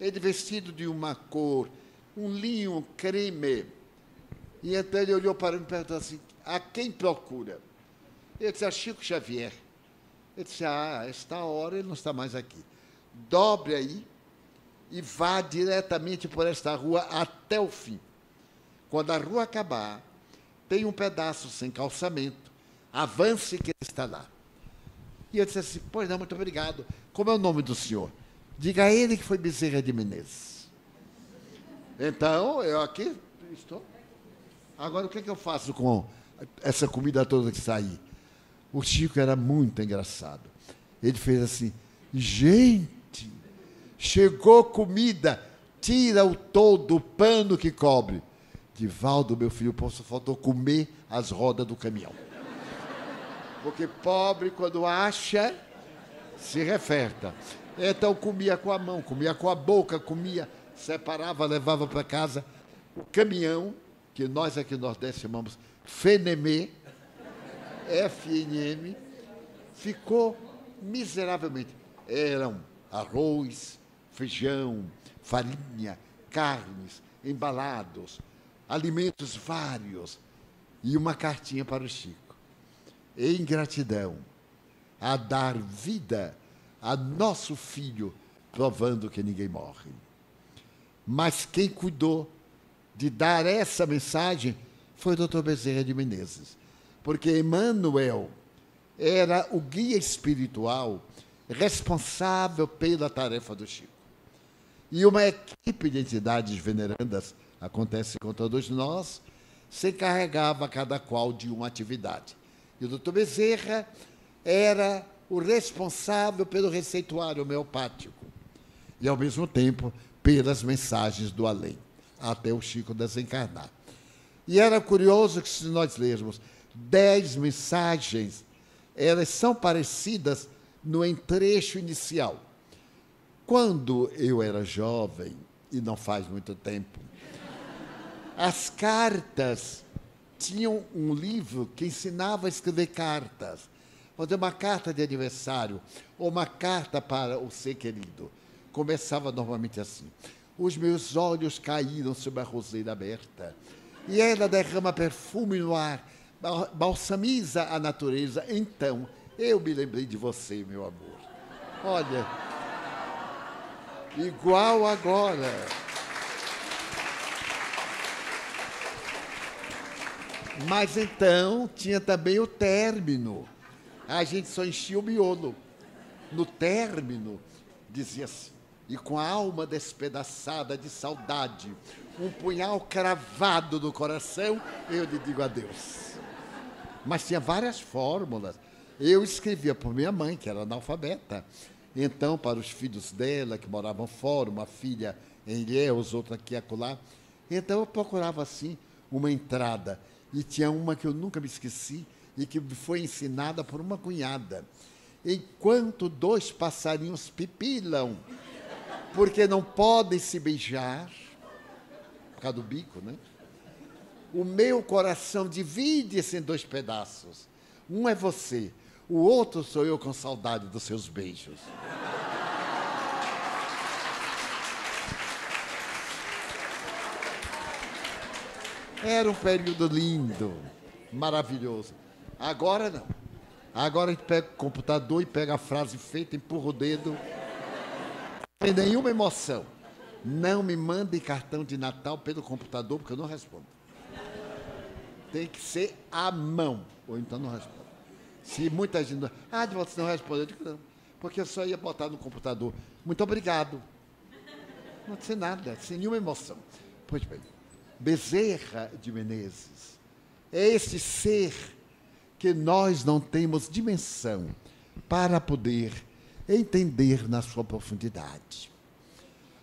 ele vestido de uma cor, um linho creme. E então ele olhou para mim e perguntou assim: a quem procura? Eu disse, a Chico Xavier. Ele disse, ah, esta hora ele não está mais aqui. Dobre aí e vá diretamente por esta rua até o fim. Quando a rua acabar, tem um pedaço sem calçamento. Avance que está lá. E eu disse assim, pois não, muito obrigado. Como é o nome do senhor? Diga a ele que foi Bezerra de Menezes. Então, eu aqui estou. Agora, o que, é que eu faço com essa comida toda que sai? O Chico era muito engraçado. Ele fez assim: gente, chegou comida, tira o todo, o pano que cobre. Divaldo, meu filho, só faltou comer as rodas do caminhão. Porque pobre, quando acha, se referta. Então comia com a mão, comia com a boca, comia, separava, levava para casa. O caminhão, que nós aqui no Nordeste chamamos Fenemê, FNM, ficou miseravelmente. Eram arroz, feijão, farinha, carnes, embalados, alimentos vários e uma cartinha para o Chico. Em gratidão a dar vida a nosso filho, provando que ninguém morre. Mas quem cuidou de dar essa mensagem foi o doutor Bezerra de Menezes porque Emmanuel era o guia espiritual responsável pela tarefa do Chico. E uma equipe de entidades venerandas, acontece com todos nós, se encarregava cada qual de uma atividade. E o doutor Bezerra era o responsável pelo receituário homeopático e, ao mesmo tempo, pelas mensagens do além, até o Chico desencarnar. E era curioso que, se nós lermos dez mensagens, elas são parecidas no entrecho inicial. Quando eu era jovem, e não faz muito tempo, as cartas tinham um livro que ensinava a escrever cartas. Fazer uma carta de aniversário ou uma carta para o ser querido. Começava normalmente assim: Os meus olhos caíram sobre a roseira aberta, e ela derrama perfume no ar balsamiza a natureza. Então, eu me lembrei de você, meu amor. Olha, igual agora. Mas então tinha também o término. A gente só enchia o miolo. No término, dizia assim, e com a alma despedaçada de saudade, um punhal cravado no coração, eu lhe digo adeus. Mas tinha várias fórmulas. Eu escrevia por minha mãe, que era analfabeta. Então, para os filhos dela, que moravam fora, uma filha em Ilhéus, outra aqui e acolá. Então, eu procurava, assim, uma entrada. E tinha uma que eu nunca me esqueci e que foi ensinada por uma cunhada. Enquanto dois passarinhos pipilam, porque não podem se beijar, por causa do bico, né? O meu coração divide-se em dois pedaços. Um é você, o outro sou eu com saudade dos seus beijos. Era um período lindo, maravilhoso. Agora não. Agora a gente pega o computador e pega a frase feita, empurra o dedo. Tem nenhuma emoção. Não me mandem cartão de Natal pelo computador, porque eu não respondo. Tem que ser à mão, ou então não respondo. Se muita gente. Ah, de você não respondeu, eu digo não. Porque eu só ia botar no computador. Muito obrigado. Não sei nada, sem nenhuma emoção. Pois bem. Bezerra de Menezes é esse ser que nós não temos dimensão para poder entender na sua profundidade.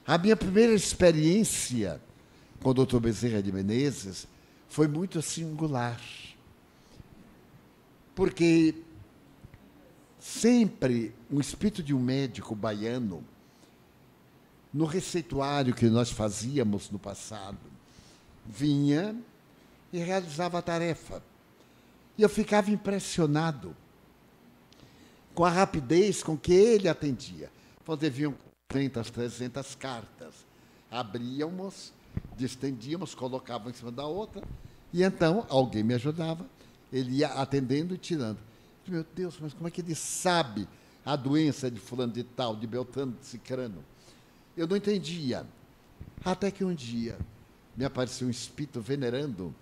A minha primeira experiência com o doutor Bezerra de Menezes foi muito singular. Porque sempre um espírito de um médico baiano, no receituário que nós fazíamos no passado, vinha e realizava a tarefa. E eu ficava impressionado com a rapidez com que ele atendia. Quando vinham 300, 300 cartas, abríamos, distendíamos, colocávamos em cima da outra, e então alguém me ajudava, ele ia atendendo e tirando. Meu Deus, mas como é que ele sabe a doença de fulano de tal, de Beltrano de Cicrano? Eu não entendia. Até que um dia me apareceu um espírito venerando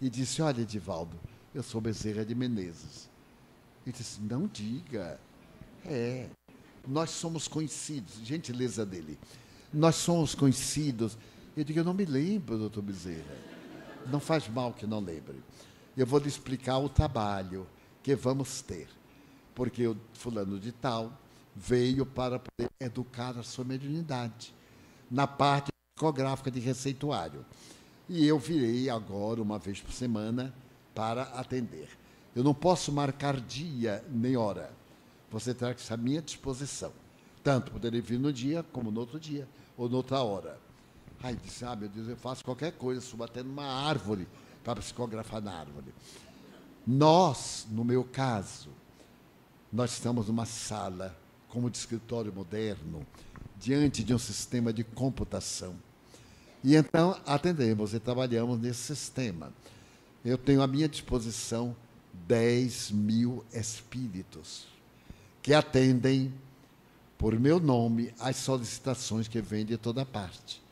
e disse: Olha, Edivaldo, eu sou Bezerra de Menezes. Ele disse: Não diga. É, nós somos conhecidos, gentileza dele. Nós somos conhecidos. Eu digo: Eu não me lembro, doutor Bezerra. Não faz mal que não lembre. Eu vou lhe explicar o trabalho que vamos ter. Porque o fulano de tal veio para poder educar a sua mediunidade na parte psicográfica de receituário. E eu virei agora, uma vez por semana, para atender. Eu não posso marcar dia nem hora. Você terá que estar à minha disposição. Tanto poder vir no dia, como no outro dia, ou noutra hora. Aí disse, ah, meu Deus, eu faço qualquer coisa, subo até numa árvore para psicografar na árvore. Nós, no meu caso, nós estamos numa sala, como de escritório moderno, diante de um sistema de computação e então atendemos e trabalhamos nesse sistema. Eu tenho à minha disposição 10 mil espíritos que atendem por meu nome as solicitações que vêm de toda parte.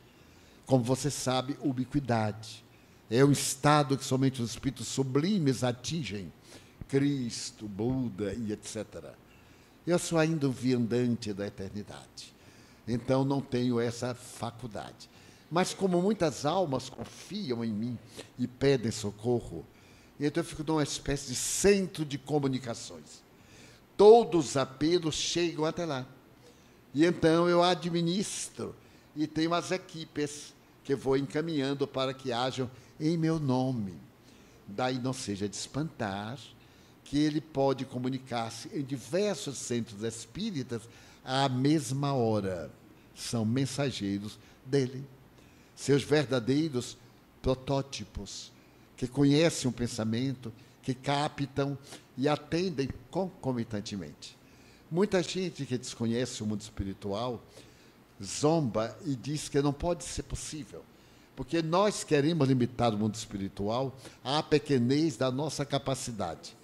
Como você sabe, ubiquidade é um estado que somente os espíritos sublimes atingem. Cristo, Buda e etc. Eu sou ainda o viandante da eternidade. Então não tenho essa faculdade. Mas como muitas almas confiam em mim e pedem socorro, então eu fico numa espécie de centro de comunicações. Todos os apelos chegam até lá. E então eu administro e tenho as equipes que vou encaminhando para que hajam em meu nome. Daí não seja de espantar que ele pode comunicar-se em diversos centros espíritas à mesma hora. São mensageiros dele seus verdadeiros protótipos, que conhecem o pensamento, que captam e atendem concomitantemente. Muita gente que desconhece o mundo espiritual zomba e diz que não pode ser possível, porque nós queremos limitar o mundo espiritual à pequenez da nossa capacidade.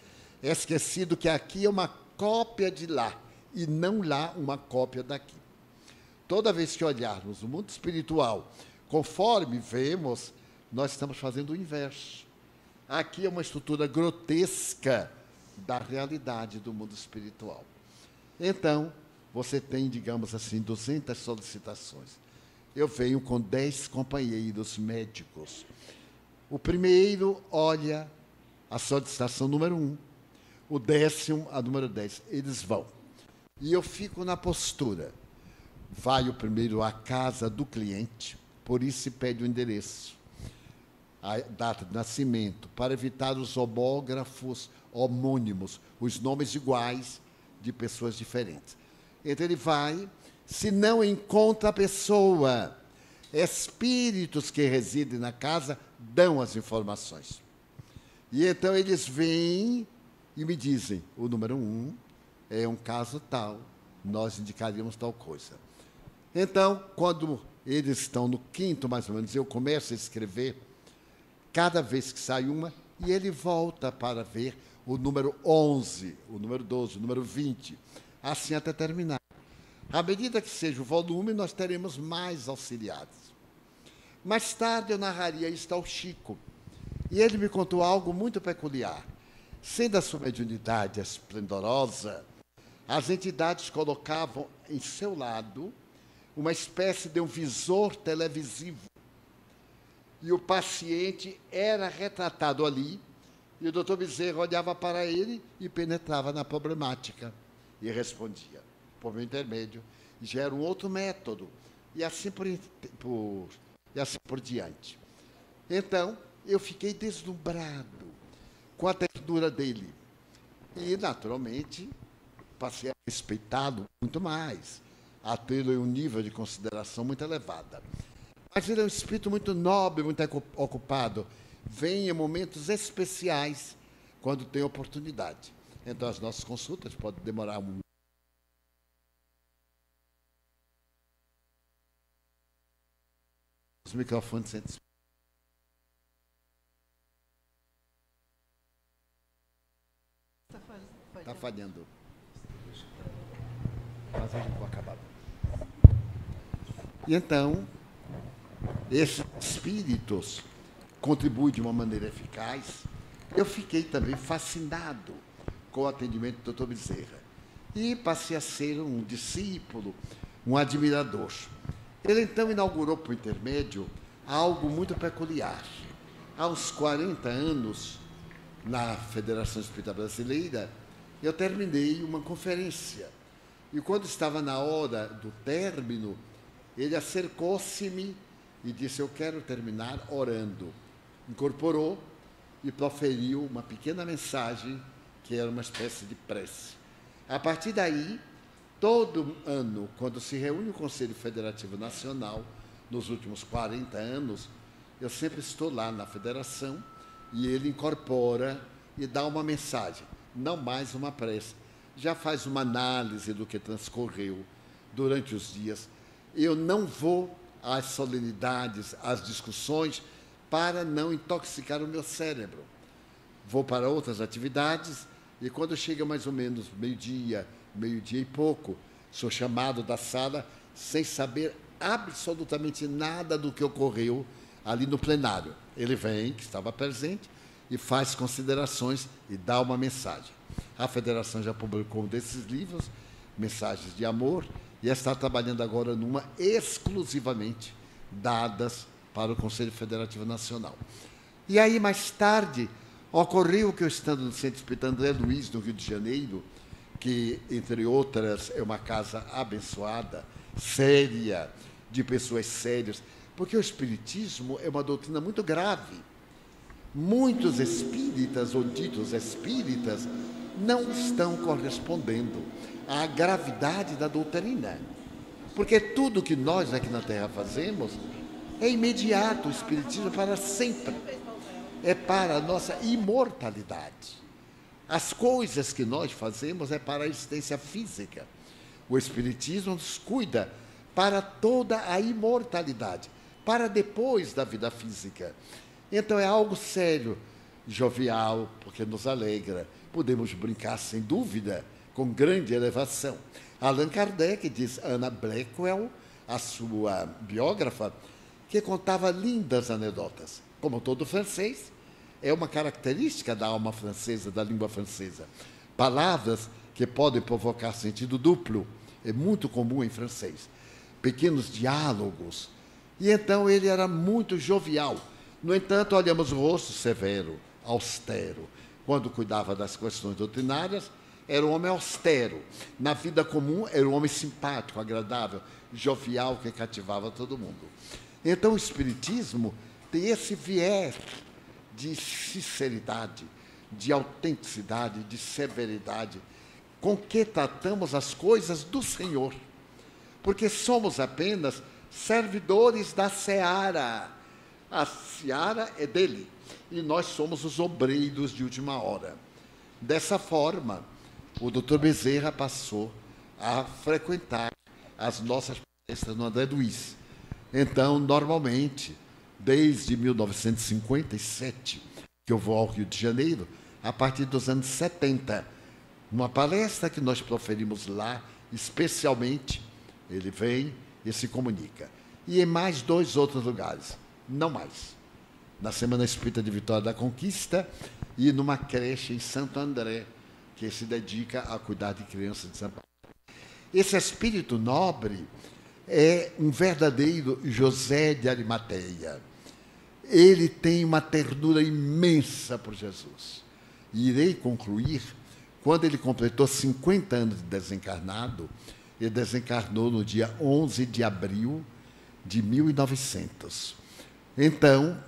É esquecido que aqui é uma cópia de lá e não lá uma cópia daqui. Toda vez que olharmos o mundo espiritual Conforme vemos, nós estamos fazendo o inverso. Aqui é uma estrutura grotesca da realidade do mundo espiritual. Então, você tem, digamos assim, 200 solicitações. Eu venho com 10 companheiros médicos. O primeiro olha a solicitação número 1, um, o décimo, a número 10. Eles vão. E eu fico na postura. Vai o primeiro à casa do cliente, por isso pede o endereço, a data de nascimento, para evitar os homógrafos homônimos, os nomes iguais de pessoas diferentes. Então ele vai, se não encontra a pessoa, espíritos que residem na casa dão as informações. E então eles vêm e me dizem: o número um é um caso tal, nós indicaríamos tal coisa. Então, quando eles estão no quinto, mais ou menos, eu começo a escrever, cada vez que sai uma, e ele volta para ver o número 11, o número 12, o número 20, assim até terminar. À medida que seja o volume, nós teremos mais auxiliares. Mais tarde eu narraria isso ao Chico, e ele me contou algo muito peculiar. Sendo a sua mediunidade esplendorosa, as entidades colocavam em seu lado uma espécie de um visor televisivo. E o paciente era retratado ali e o doutor Bezerra olhava para ele e penetrava na problemática e respondia, por meu intermédio. Já era um outro método. E assim por, por, e assim por diante. Então, eu fiquei deslumbrado com a ternura dele. E, naturalmente, passei a respeitá-lo muito mais, a tê-lo em um nível de consideração muito elevada. Mas ele é um espírito muito nobre, muito ocupado vem em momentos especiais, quando tem oportunidade. Então, as nossas consultas podem demorar um Os microfones sem Está falhando. Mas a gente vai acabar. E então, esses espíritos contribui de uma maneira eficaz, eu fiquei também fascinado com o atendimento do Dr. Bezerra. E passei a ser um discípulo, um admirador. Ele então inaugurou por intermédio algo muito peculiar. Aos 40 anos, na Federação Espírita Brasileira, eu terminei uma conferência. E quando estava na hora do término, ele acercou-se-me e disse: Eu quero terminar orando incorporou e proferiu uma pequena mensagem que era uma espécie de prece. A partir daí, todo ano, quando se reúne o Conselho Federativo Nacional, nos últimos 40 anos, eu sempre estou lá na federação e ele incorpora e dá uma mensagem, não mais uma prece. Já faz uma análise do que transcorreu durante os dias. Eu não vou às solenidades, às discussões, para não intoxicar o meu cérebro. Vou para outras atividades e quando chega mais ou menos meio-dia, meio-dia e pouco, sou chamado da sala sem saber absolutamente nada do que ocorreu ali no plenário. Ele vem, que estava presente, e faz considerações e dá uma mensagem. A federação já publicou um desses livros, Mensagens de Amor, e está trabalhando agora numa exclusivamente dadas para o Conselho Federativo Nacional. E aí, mais tarde, ocorreu que eu estando no Centro Espírita André Luiz, no Rio de Janeiro, que, entre outras, é uma casa abençoada, séria, de pessoas sérias, porque o Espiritismo é uma doutrina muito grave. Muitos espíritas, ou ditos espíritas, não estão correspondendo à gravidade da doutrina. Porque tudo que nós aqui na Terra fazemos é imediato o Espiritismo para sempre. É para a nossa imortalidade. As coisas que nós fazemos é para a existência física. O Espiritismo nos cuida para toda a imortalidade, para depois da vida física. Então é algo sério, jovial, porque nos alegra. Podemos brincar, sem dúvida, com grande elevação. Allan Kardec diz, Ana Blackwell, a sua biógrafa, que contava lindas anedotas. Como todo francês, é uma característica da alma francesa, da língua francesa. Palavras que podem provocar sentido duplo, é muito comum em francês. Pequenos diálogos. E então ele era muito jovial. No entanto, olhamos o rosto severo, austero. Quando cuidava das questões doutrinárias, era um homem austero. Na vida comum, era um homem simpático, agradável, jovial, que cativava todo mundo. Então, o Espiritismo tem esse viés de sinceridade, de autenticidade, de severidade, com que tratamos as coisas do Senhor. Porque somos apenas servidores da seara. A seara é dele e nós somos os obreiros de última hora. Dessa forma, o doutor Bezerra passou a frequentar as nossas palestras no André Luiz. Então, normalmente, desde 1957, que eu vou ao Rio de Janeiro, a partir dos anos 70. Uma palestra que nós proferimos lá, especialmente, ele vem e se comunica. E em mais dois outros lugares, não mais. Na Semana Espírita de Vitória da Conquista e numa creche em Santo André, que se dedica a cuidar de crianças de São Paulo. Esse espírito nobre é um verdadeiro José de Arimateia ele tem uma ternura imensa por Jesus. E irei concluir, quando ele completou 50 anos de desencarnado, ele desencarnou no dia 11 de abril de 1900. Então,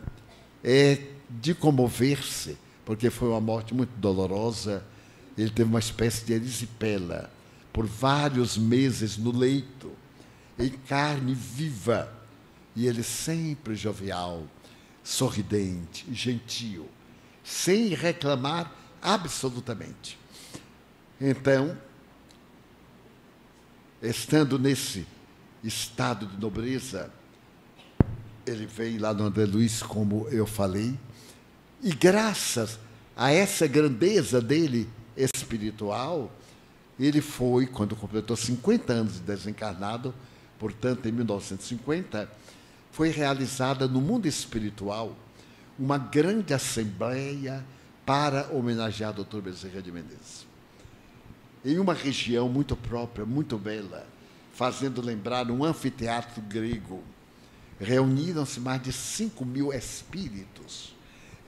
é de comover-se, porque foi uma morte muito dolorosa. Ele teve uma espécie de erisipela por vários meses no leito, em carne viva, e ele sempre jovial, sorridente, gentil, sem reclamar absolutamente. Então, estando nesse estado de nobreza, ele vem lá no André Luiz, como eu falei, e graças a essa grandeza dele espiritual, ele foi, quando completou 50 anos de desencarnado, portanto, em 1950, foi realizada no mundo espiritual uma grande assembleia para homenagear o Dr. Bezerra de Menezes. Em uma região muito própria, muito bela, fazendo lembrar um anfiteatro grego, reuniram-se mais de 5 mil espíritos,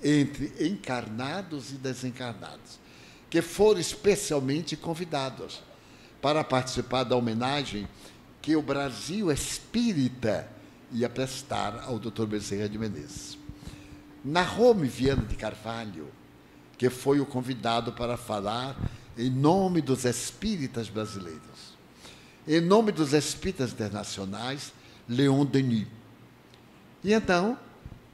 entre encarnados e desencarnados, que foram especialmente convidados para participar da homenagem que o Brasil espírita ia prestar ao Dr. Bezerra de Menezes. Narrou-me Viana de Carvalho, que foi o convidado para falar em nome dos espíritas brasileiros. Em nome dos espíritas internacionais, Leon Denis. E então,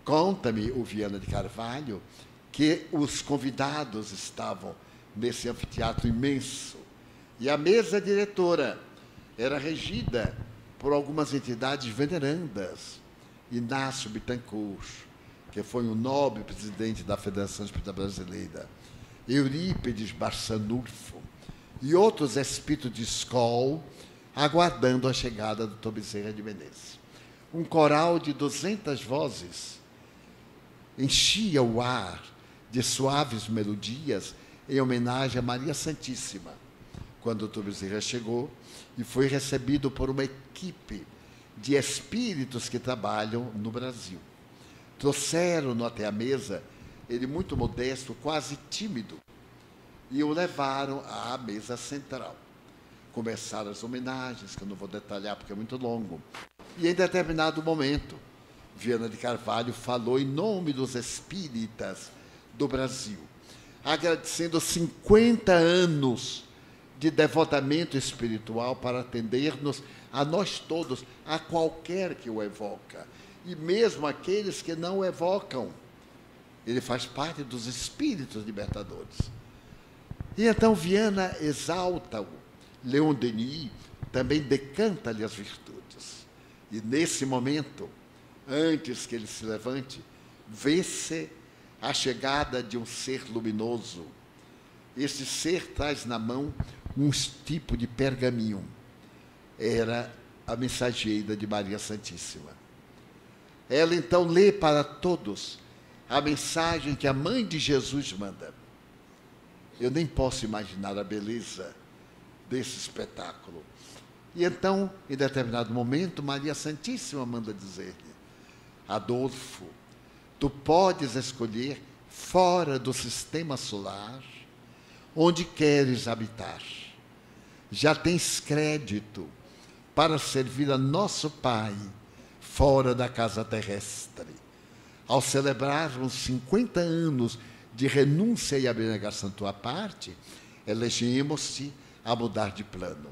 conta-me o Viana de Carvalho que os convidados estavam nesse anfiteatro imenso e a mesa diretora era regida por algumas entidades venerandas. Inácio Bittencourt, que foi um nobre presidente da Federação Espírita Brasileira, Eurípides Barçanulfo e outros espíritos de escola aguardando a chegada do Bezerra de Menezes. Um coral de 200 vozes enchia o ar de suaves melodias em homenagem a Maria Santíssima. Quando o Bezerra chegou, e foi recebido por uma equipe de espíritos que trabalham no Brasil. Trouxeram-no até a mesa, ele muito modesto, quase tímido, e o levaram à mesa central. Começaram as homenagens, que eu não vou detalhar porque é muito longo. E em determinado momento, Viana de Carvalho falou em nome dos espíritas do Brasil, agradecendo 50 anos de devotamento espiritual para atender-nos a nós todos, a qualquer que o evoca, e mesmo aqueles que não o evocam. Ele faz parte dos espíritos libertadores. E então Viana exalta-o. Leon Denis também decanta-lhe as virtudes. E nesse momento, antes que ele se levante, vê-se a chegada de um ser luminoso. Este ser traz na mão um tipo de pergaminho. Era a mensageira de Maria Santíssima. Ela então lê para todos a mensagem que a mãe de Jesus manda. Eu nem posso imaginar a beleza desse espetáculo. E então, em determinado momento, Maria Santíssima manda dizer-lhe: Adolfo, tu podes escolher fora do sistema solar onde queres habitar. Já tens crédito para servir a nosso Pai fora da casa terrestre. Ao celebrarmos 50 anos de renúncia e abnegação tua parte, elegimos-te a mudar de plano.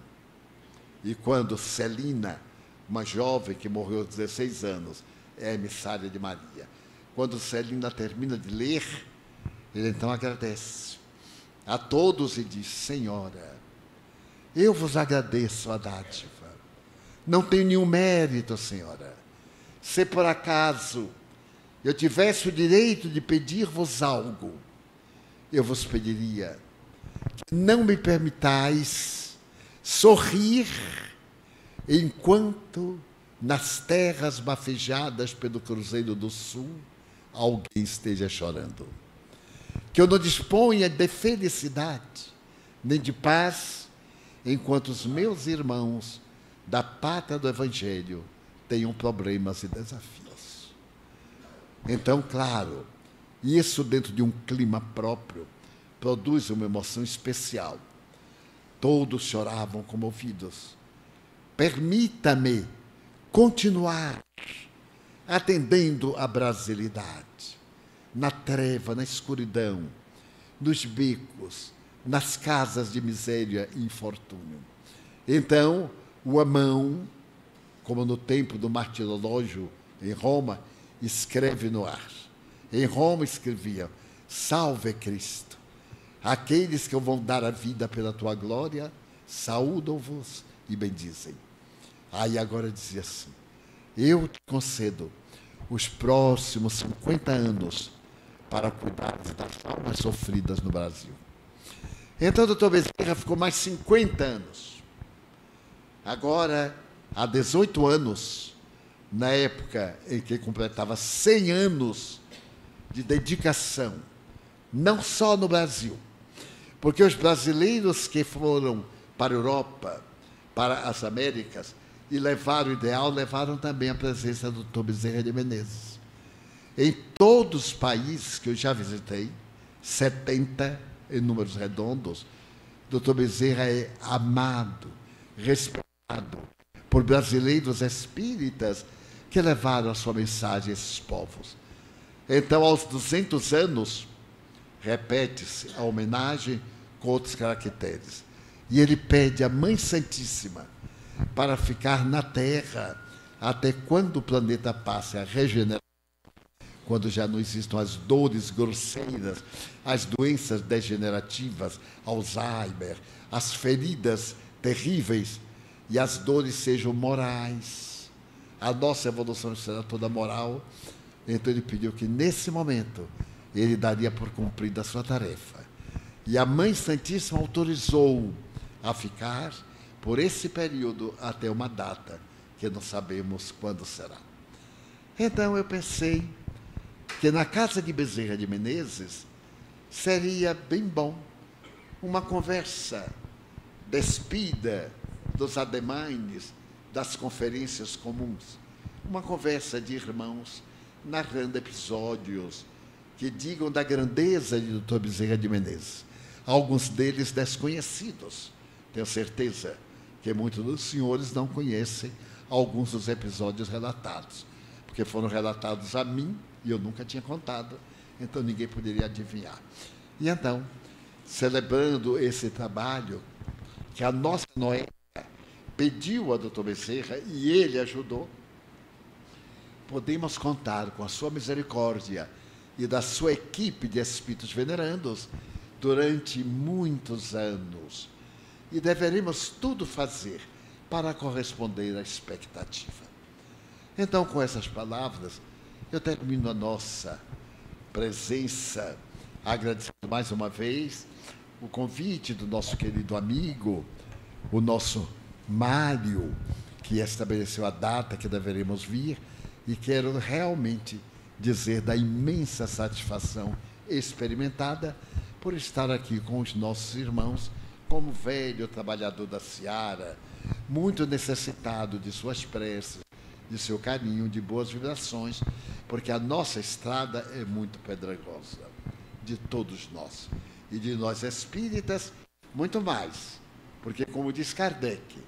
E quando Celina, uma jovem que morreu aos 16 anos, é emissária de Maria, quando Celina termina de ler, ele então agradece a todos e diz: Senhora, eu vos agradeço a dádiva. Não tenho nenhum mérito, Senhora. Se por acaso eu tivesse o direito de pedir-vos algo, eu vos pediria que não me permitais sorrir enquanto nas terras bafejadas pelo Cruzeiro do Sul alguém esteja chorando. Que eu não disponha de felicidade, nem de paz, enquanto os meus irmãos da pátria do Evangelho tenham problemas e desafios. Então, claro, isso dentro de um clima próprio produz uma emoção especial. Todos choravam comovidos. Permita-me continuar atendendo à brasilidade, na treva, na escuridão, nos becos, nas casas de miséria e infortúnio. Então, o Amão, como no tempo do martirológio em Roma, escreve no ar. Em Roma escrevia: Salve Cristo. Aqueles que vão dar a vida pela tua glória, saúdam-vos e bendizem. Aí agora dizia assim: Eu te concedo os próximos 50 anos para cuidar das almas sofridas no Brasil. Então, o doutor Bezerra ficou mais 50 anos. Agora, há 18 anos, na época em que completava 100 anos de dedicação, não só no Brasil, porque os brasileiros que foram para a Europa, para as Américas, e levaram o ideal, levaram também a presença do Dr. Bezerra de Menezes. Em todos os países que eu já visitei, 70 em números redondos, Dr. Bezerra é amado, respeitado por brasileiros espíritas que levaram a sua mensagem a esses povos. Então, aos 200 anos, repete-se a homenagem com outros caracteres. E ele pede à Mãe Santíssima para ficar na Terra até quando o planeta passe a regenerar, quando já não existam as dores grosseiras, as doenças degenerativas, Alzheimer, as feridas terríveis e as dores sejam morais. A nossa evolução será toda moral. Então ele pediu que nesse momento ele daria por cumprida a sua tarefa. E a Mãe Santíssima autorizou a ficar por esse período até uma data que não sabemos quando será. Então eu pensei que na casa de Bezerra de Menezes seria bem bom uma conversa despida dos ademanes das conferências comuns, uma conversa de irmãos narrando episódios que digam da grandeza de Dr. Bezerra de Menezes, alguns deles desconhecidos, tenho certeza que muitos dos senhores não conhecem alguns dos episódios relatados, porque foram relatados a mim e eu nunca tinha contado, então ninguém poderia adivinhar. E então, celebrando esse trabalho que a nossa Noé pediu a doutor Becerra e ele ajudou, podemos contar com a sua misericórdia e da sua equipe de espíritos venerandos durante muitos anos e deveremos tudo fazer para corresponder à expectativa. Então, com essas palavras, eu termino a nossa presença, agradecendo mais uma vez o convite do nosso querido amigo, o nosso Mário, que estabeleceu a data que deveremos vir, e quero realmente dizer da imensa satisfação experimentada por estar aqui com os nossos irmãos, como velho trabalhador da seara, muito necessitado de suas preces, de seu carinho, de boas vibrações, porque a nossa estrada é muito pedregosa, de todos nós. E de nós espíritas, muito mais. Porque, como diz Kardec,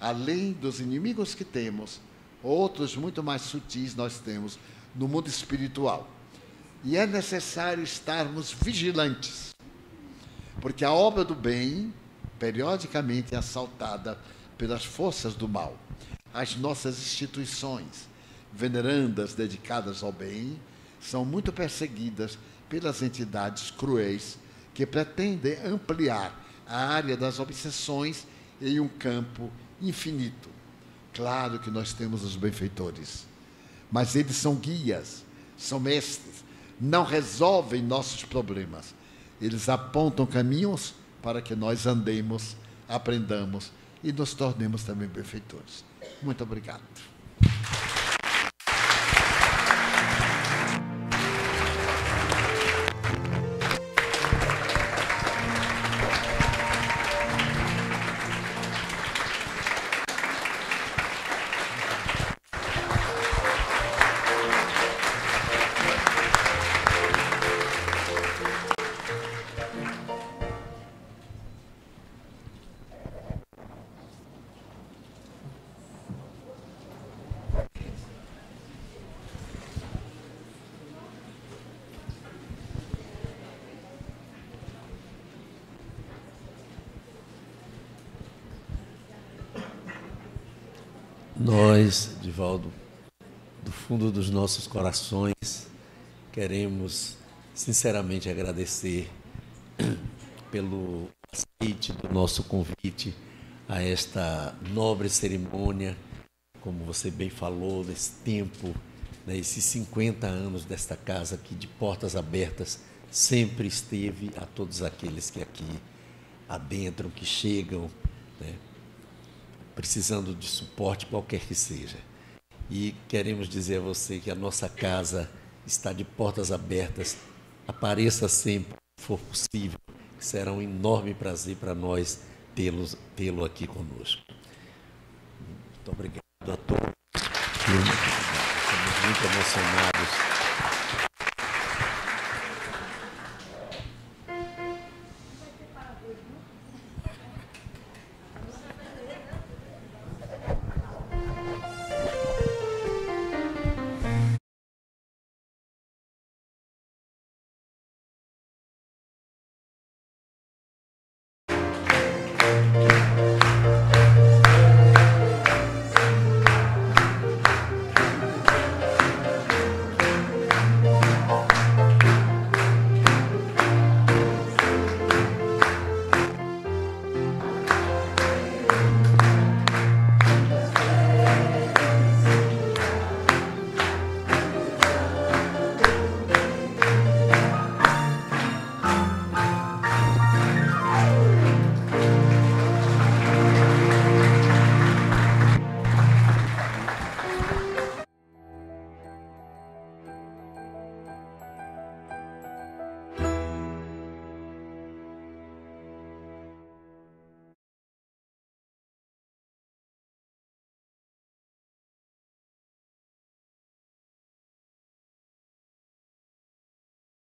além dos inimigos que temos, outros muito mais sutis nós temos no mundo espiritual. E é necessário estarmos vigilantes, porque a obra do bem, periodicamente, é assaltada pelas forças do mal. As nossas instituições, venerandas dedicadas ao bem, são muito perseguidas pelas entidades cruéis que pretendem ampliar a área das obsessões em um campo infinito. Claro que nós temos os benfeitores, mas eles são guias, são mestres, não resolvem nossos problemas. Eles apontam caminhos para que nós andemos, aprendamos e nos tornemos também benfeitores. Muito obrigado. Nós, Divaldo, do fundo dos nossos corações, queremos sinceramente agradecer pelo aceite do nosso convite a esta nobre cerimônia, como você bem falou, nesse tempo, né, esses 50 anos desta casa aqui de portas abertas, sempre esteve a todos aqueles que aqui adentram, que chegam, né, precisando de suporte qualquer que seja. E queremos dizer a você que a nossa casa está de portas abertas. Apareça sempre que for possível, será um enorme prazer para nós tê-lo tê aqui conosco. Muito obrigado a todos. Estamos muito emocionados